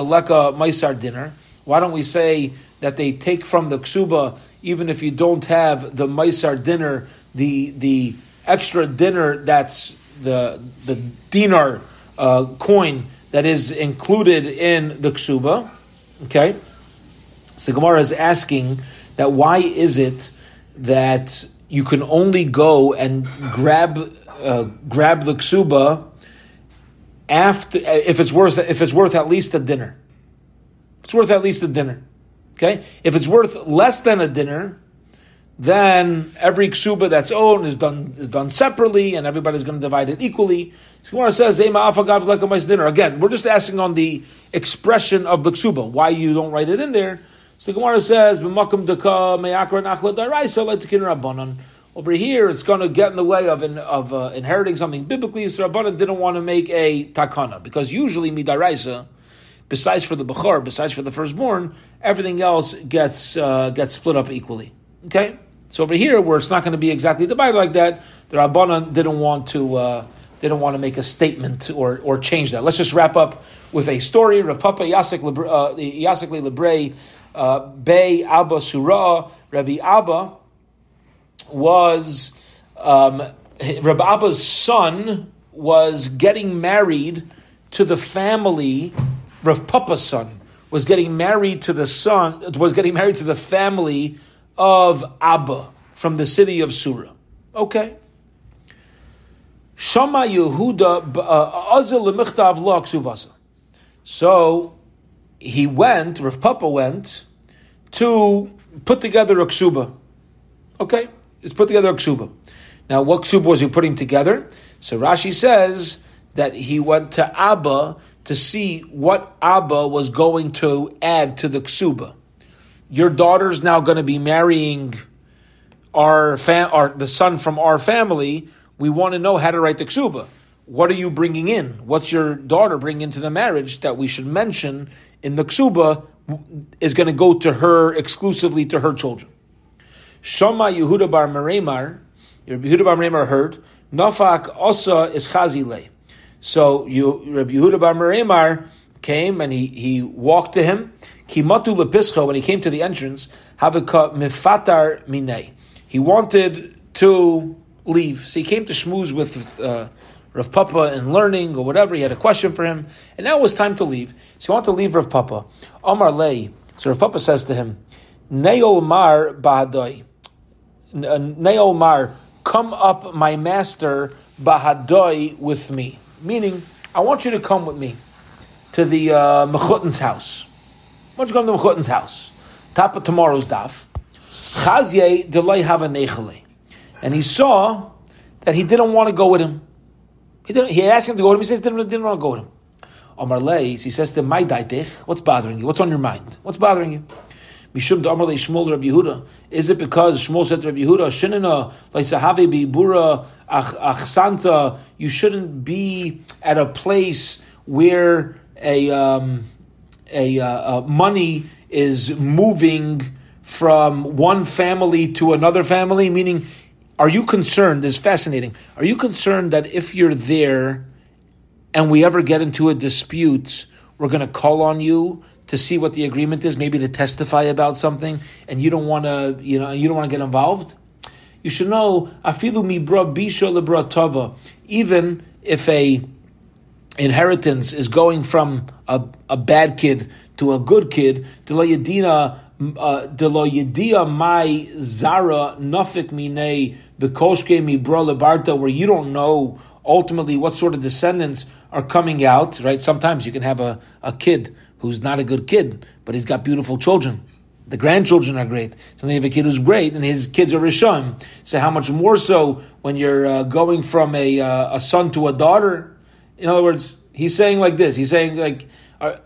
Speaker 1: maisar dinar. Why don't we say that they take from the ksuba, even if you don't have the maisar dinar, the the extra dinar that's the the dinar uh, coin that is included in the ksuba. Okay, so Gemara is asking that why is it that you can only go and grab uh, grab the ksuba after if it's worth if it's worth at least a dinar. It's worth at least a dinar. Okay, if it's worth less than a dinar, then every ksuba that's owned is done is done separately, and everybody's going to divide it equally. So, Gemara says, dinar. Again, we're just asking on the expression of the ksuba, why you don't write it in there. So Gemara says, over here, it's going to get in the way of, in, of uh, inheriting something biblically. So Rabbanan didn't want to make a takana because usually midaraisa, besides for the bechor, besides for the firstborn, everything else gets uh, gets split up equally. Okay, so over here, where it's not going to be exactly divided like that, the Rabbanan didn't want to uh, didn't want to make a statement or, or change that. Let's just wrap up with a story. Rav Papa Yasik uh, Lebre, uh, Bay Abba Surah, Rabbi Abba, was um, Rabbi Abba's son was getting married to the family. Rav Papa's son was getting married to the son was getting married to the family of Abba from the city of Surah. Okay. Shama Yehuda uh, Azil lo So he went, Rav Papa went to put together a ksuba. Okay, it's put together a ksuba. Now, what ksuba was he putting together? So Rashi says that he went to Abba to see what Abba was going to add to the ksuba. Your daughter's now going to be marrying our, fam- our the son from our family. We want to know how to write the ksuba. What are you bringing in? What's your daughter bringing into the marriage that we should mention in the ksuba is going to go to her exclusively to her children? Shama Yehuda bar Meremar, Yehuda bar Meremar heard Nafak also is chazile. So you, Rabbi Yehuda bar Meremar came and he, he walked to him. Kimatu lepischa when he came to the entrance. Habaka mifatar minei. He wanted to leave, so he came to shmooze with uh, Rav Papa and learning or whatever. He had a question for him, and now it was time to leave. So he wanted to leave Rav Papa. Omar lay. So Rav Papa says to him, Neol mar bahadoi. Neol mar come up my master bahadoi with me. Meaning, I want you to come with me to the uh, Mechutin's house. I want you to come to Mechutin's house. Top of tomorrow's daf. Chazye delay have a nechale. And he saw that he didn't want to go with him. He, didn't, he asked him to go with him. He says didn't, didn't want to go with him. Omar Leis, he says to him, My daitich, what's bothering you? What's on your mind? What's bothering you? Mishum de Amar Shmuel Rabbi Yehuda. Is it because Shmuel said to Rabbi Yehuda, Shinina, like Sahavi Bibura Achsanta, you shouldn't be at a place where a, um, a, uh, money is moving from one family to another family? Meaning, are you concerned? This is fascinating. Are you concerned that if you're there and we ever get into a dispute, we're going to call on you to see what the agreement is, maybe to testify about something, and you don't want to, you know, you don't want to get involved. You should know afilu tava. Even if a inheritance is going from a, a bad kid to a good kid, de lo yedina uh, de lo yedia mai zara nafik mine bekoshke mibra lebarta, where you don't know ultimately what sort of descendants are coming out. Right? Sometimes you can have a, a kid who's not a good kid, but he's got beautiful children. The grandchildren are great. So you have a kid who's great, and his kids are Rishon. So how much more so when you're uh, going from a, uh, a son to a daughter? In other words, he's saying like this. He's saying like, uh,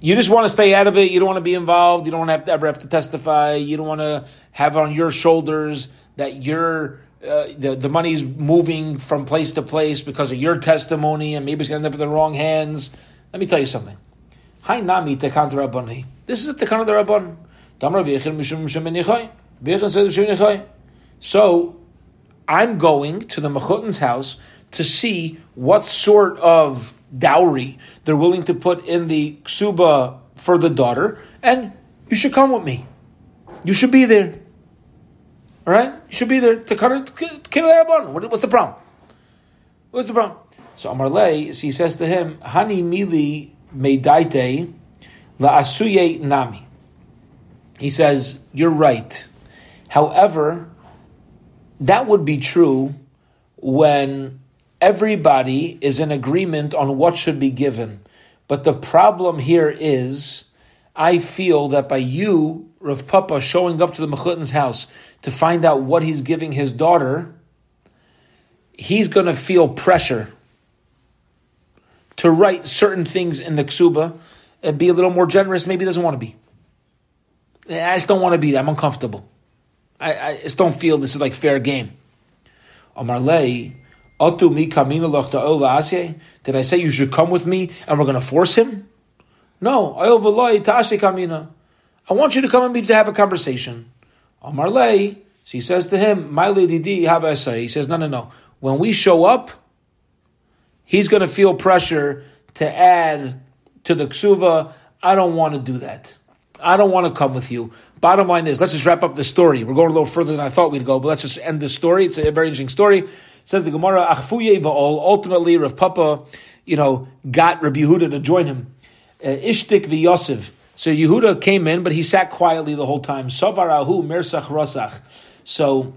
Speaker 1: you just want to stay out of it. You don't want to be involved. You don't want to, have to ever have to testify. You don't want to have on your shoulders that you're uh, the the money's moving from place to place because of your testimony, and maybe it's going to end up in the wrong hands. Let me tell you something. Hi nami tekan rabbani. This is a tekan the rabban. Damar v'yechel mishum mishum benichai. V'yechel says. So I'm going to the mechutin's house to see what sort of dowry they're willing to put in the ksuba for the daughter, and you should come with me. You should be there. All right, you should be there. What's the problem? What's the problem? So Amar Lei, he says to him, Hani mili Meidaite La'asuye Nami. He says, You're right. However, that would be true when everybody is in agreement on what should be given. But the problem here is, I feel that by you, Rav Papa, showing up to the Mechutin's house to find out what he's giving his daughter, he's going to feel pressure to write certain things in the ksuba and be a little more generous. Maybe he doesn't want to be. I just don't want to be. I'm uncomfortable. I, I just don't feel this is like fair game. Amar Lei, Did I say you should come with me and we're going to force him? No. I want you to come with me to have a conversation. Amar Lei, she says to him, My lady D, He says, No, no, no. When we show up, he's going to feel pressure to add to the ksuva. I don't want to do that. I don't want to come with you. Bottom line is, let's just wrap up the story. We're going a little further than I thought we'd go, but let's just end the story. It's a very interesting story. Says the Gemara, Achfuye va'ol, ultimately Rav Papa, you know, got Rabbi Yehuda to join him. Uh, Ishtik v'Yosef. So Yehuda came in, but he sat quietly the whole time. Savarahu mirsach rosach. So,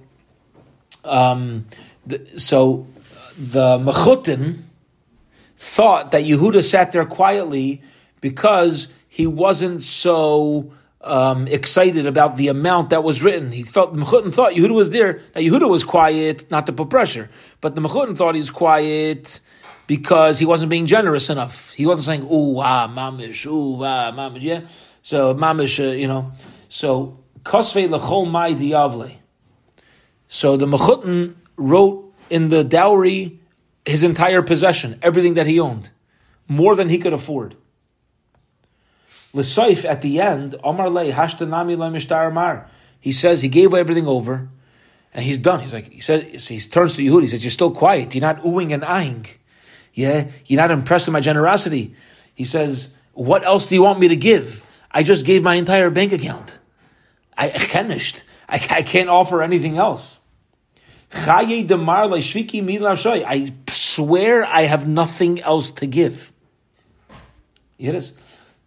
Speaker 1: um, the, so the Mechutin thought that Yehuda sat there quietly because he wasn't so um, excited about the amount that was written. He felt the Mechutin thought Yehuda was there. Now Yehuda was quiet, not to put pressure, but the Mechutin thought he was quiet because he wasn't being generous enough. He wasn't saying "ooh ah mamish, ooh ah mamish." Yeah, so mamish, uh, you know. So kosvei lechol mai diavle. So the Mechutin wrote in the dowry his entire possession, everything that he owned, more than he could afford. L'soif at the end, Omar Le Hashtanami Le Mar. He says he gave everything over, and he's done. He's like he says he turns to Yehudi. He says, "You're still quiet. You're not oohing and eyeing. Yeah, you're not impressed with my generosity." He says, "What else do you want me to give? I just gave my entire bank account. I finished. I, I can't offer anything else." I swear I have nothing else to give. Yes.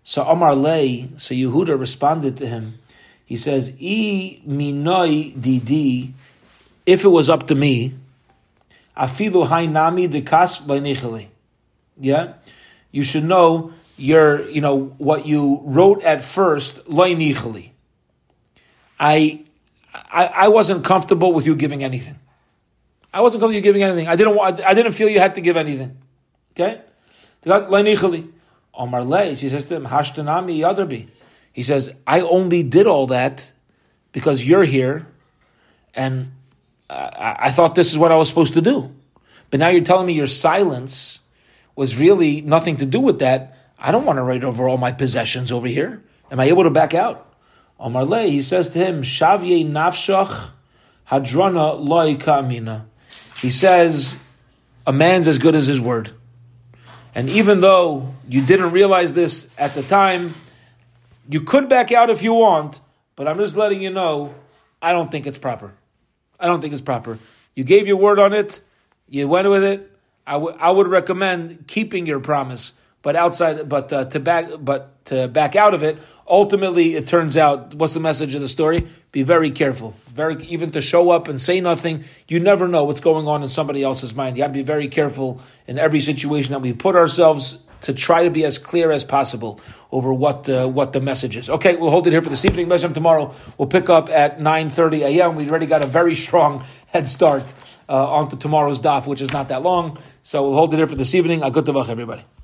Speaker 1: So Amar Lay, so Yehuda responded to him. He says, "I minoi didi, if it was up to me, afilu hainami dekas b'nichali." Yeah, you should know your, you know, what you wrote at first, loinichali. I, I, I wasn't comfortable with you giving anything. I wasn't comfortable with you giving anything. I didn't I didn't feel you had to give anything. Okay, loinichali. Omar she says to him, Hashtanami Yadarbi. He says, I only did all that because you're here, and I, I thought this is what I was supposed to do. But now you're telling me your silence was really nothing to do with that. I don't want to write over all my possessions over here. Am I able to back out? Omar he says to him, Shavye nafshach hadrana loy kamina. He says, a man's as good as his word. And even though you didn't realize this at the time, you could back out if you want, but I'm just letting you know, I don't think it's proper. I don't think it's proper. You gave your word on it, you went with it. I, w- I would recommend keeping your promise, but outside, but uh, to back, but to back out of it. Ultimately, it turns out, what's the message of the story? Be very careful. Very even to show up and say nothing. You never know what's going on in somebody else's mind. You have to be very careful in every situation that we put ourselves to try to be as clear as possible over what uh, what the message is. Okay, we'll hold it here for this evening. Meshem tomorrow we'll pick up at nine thirty a.m. We've already got a very strong head start uh, onto tomorrow's daf, which is not that long. So we'll hold it here for this evening. A good everybody.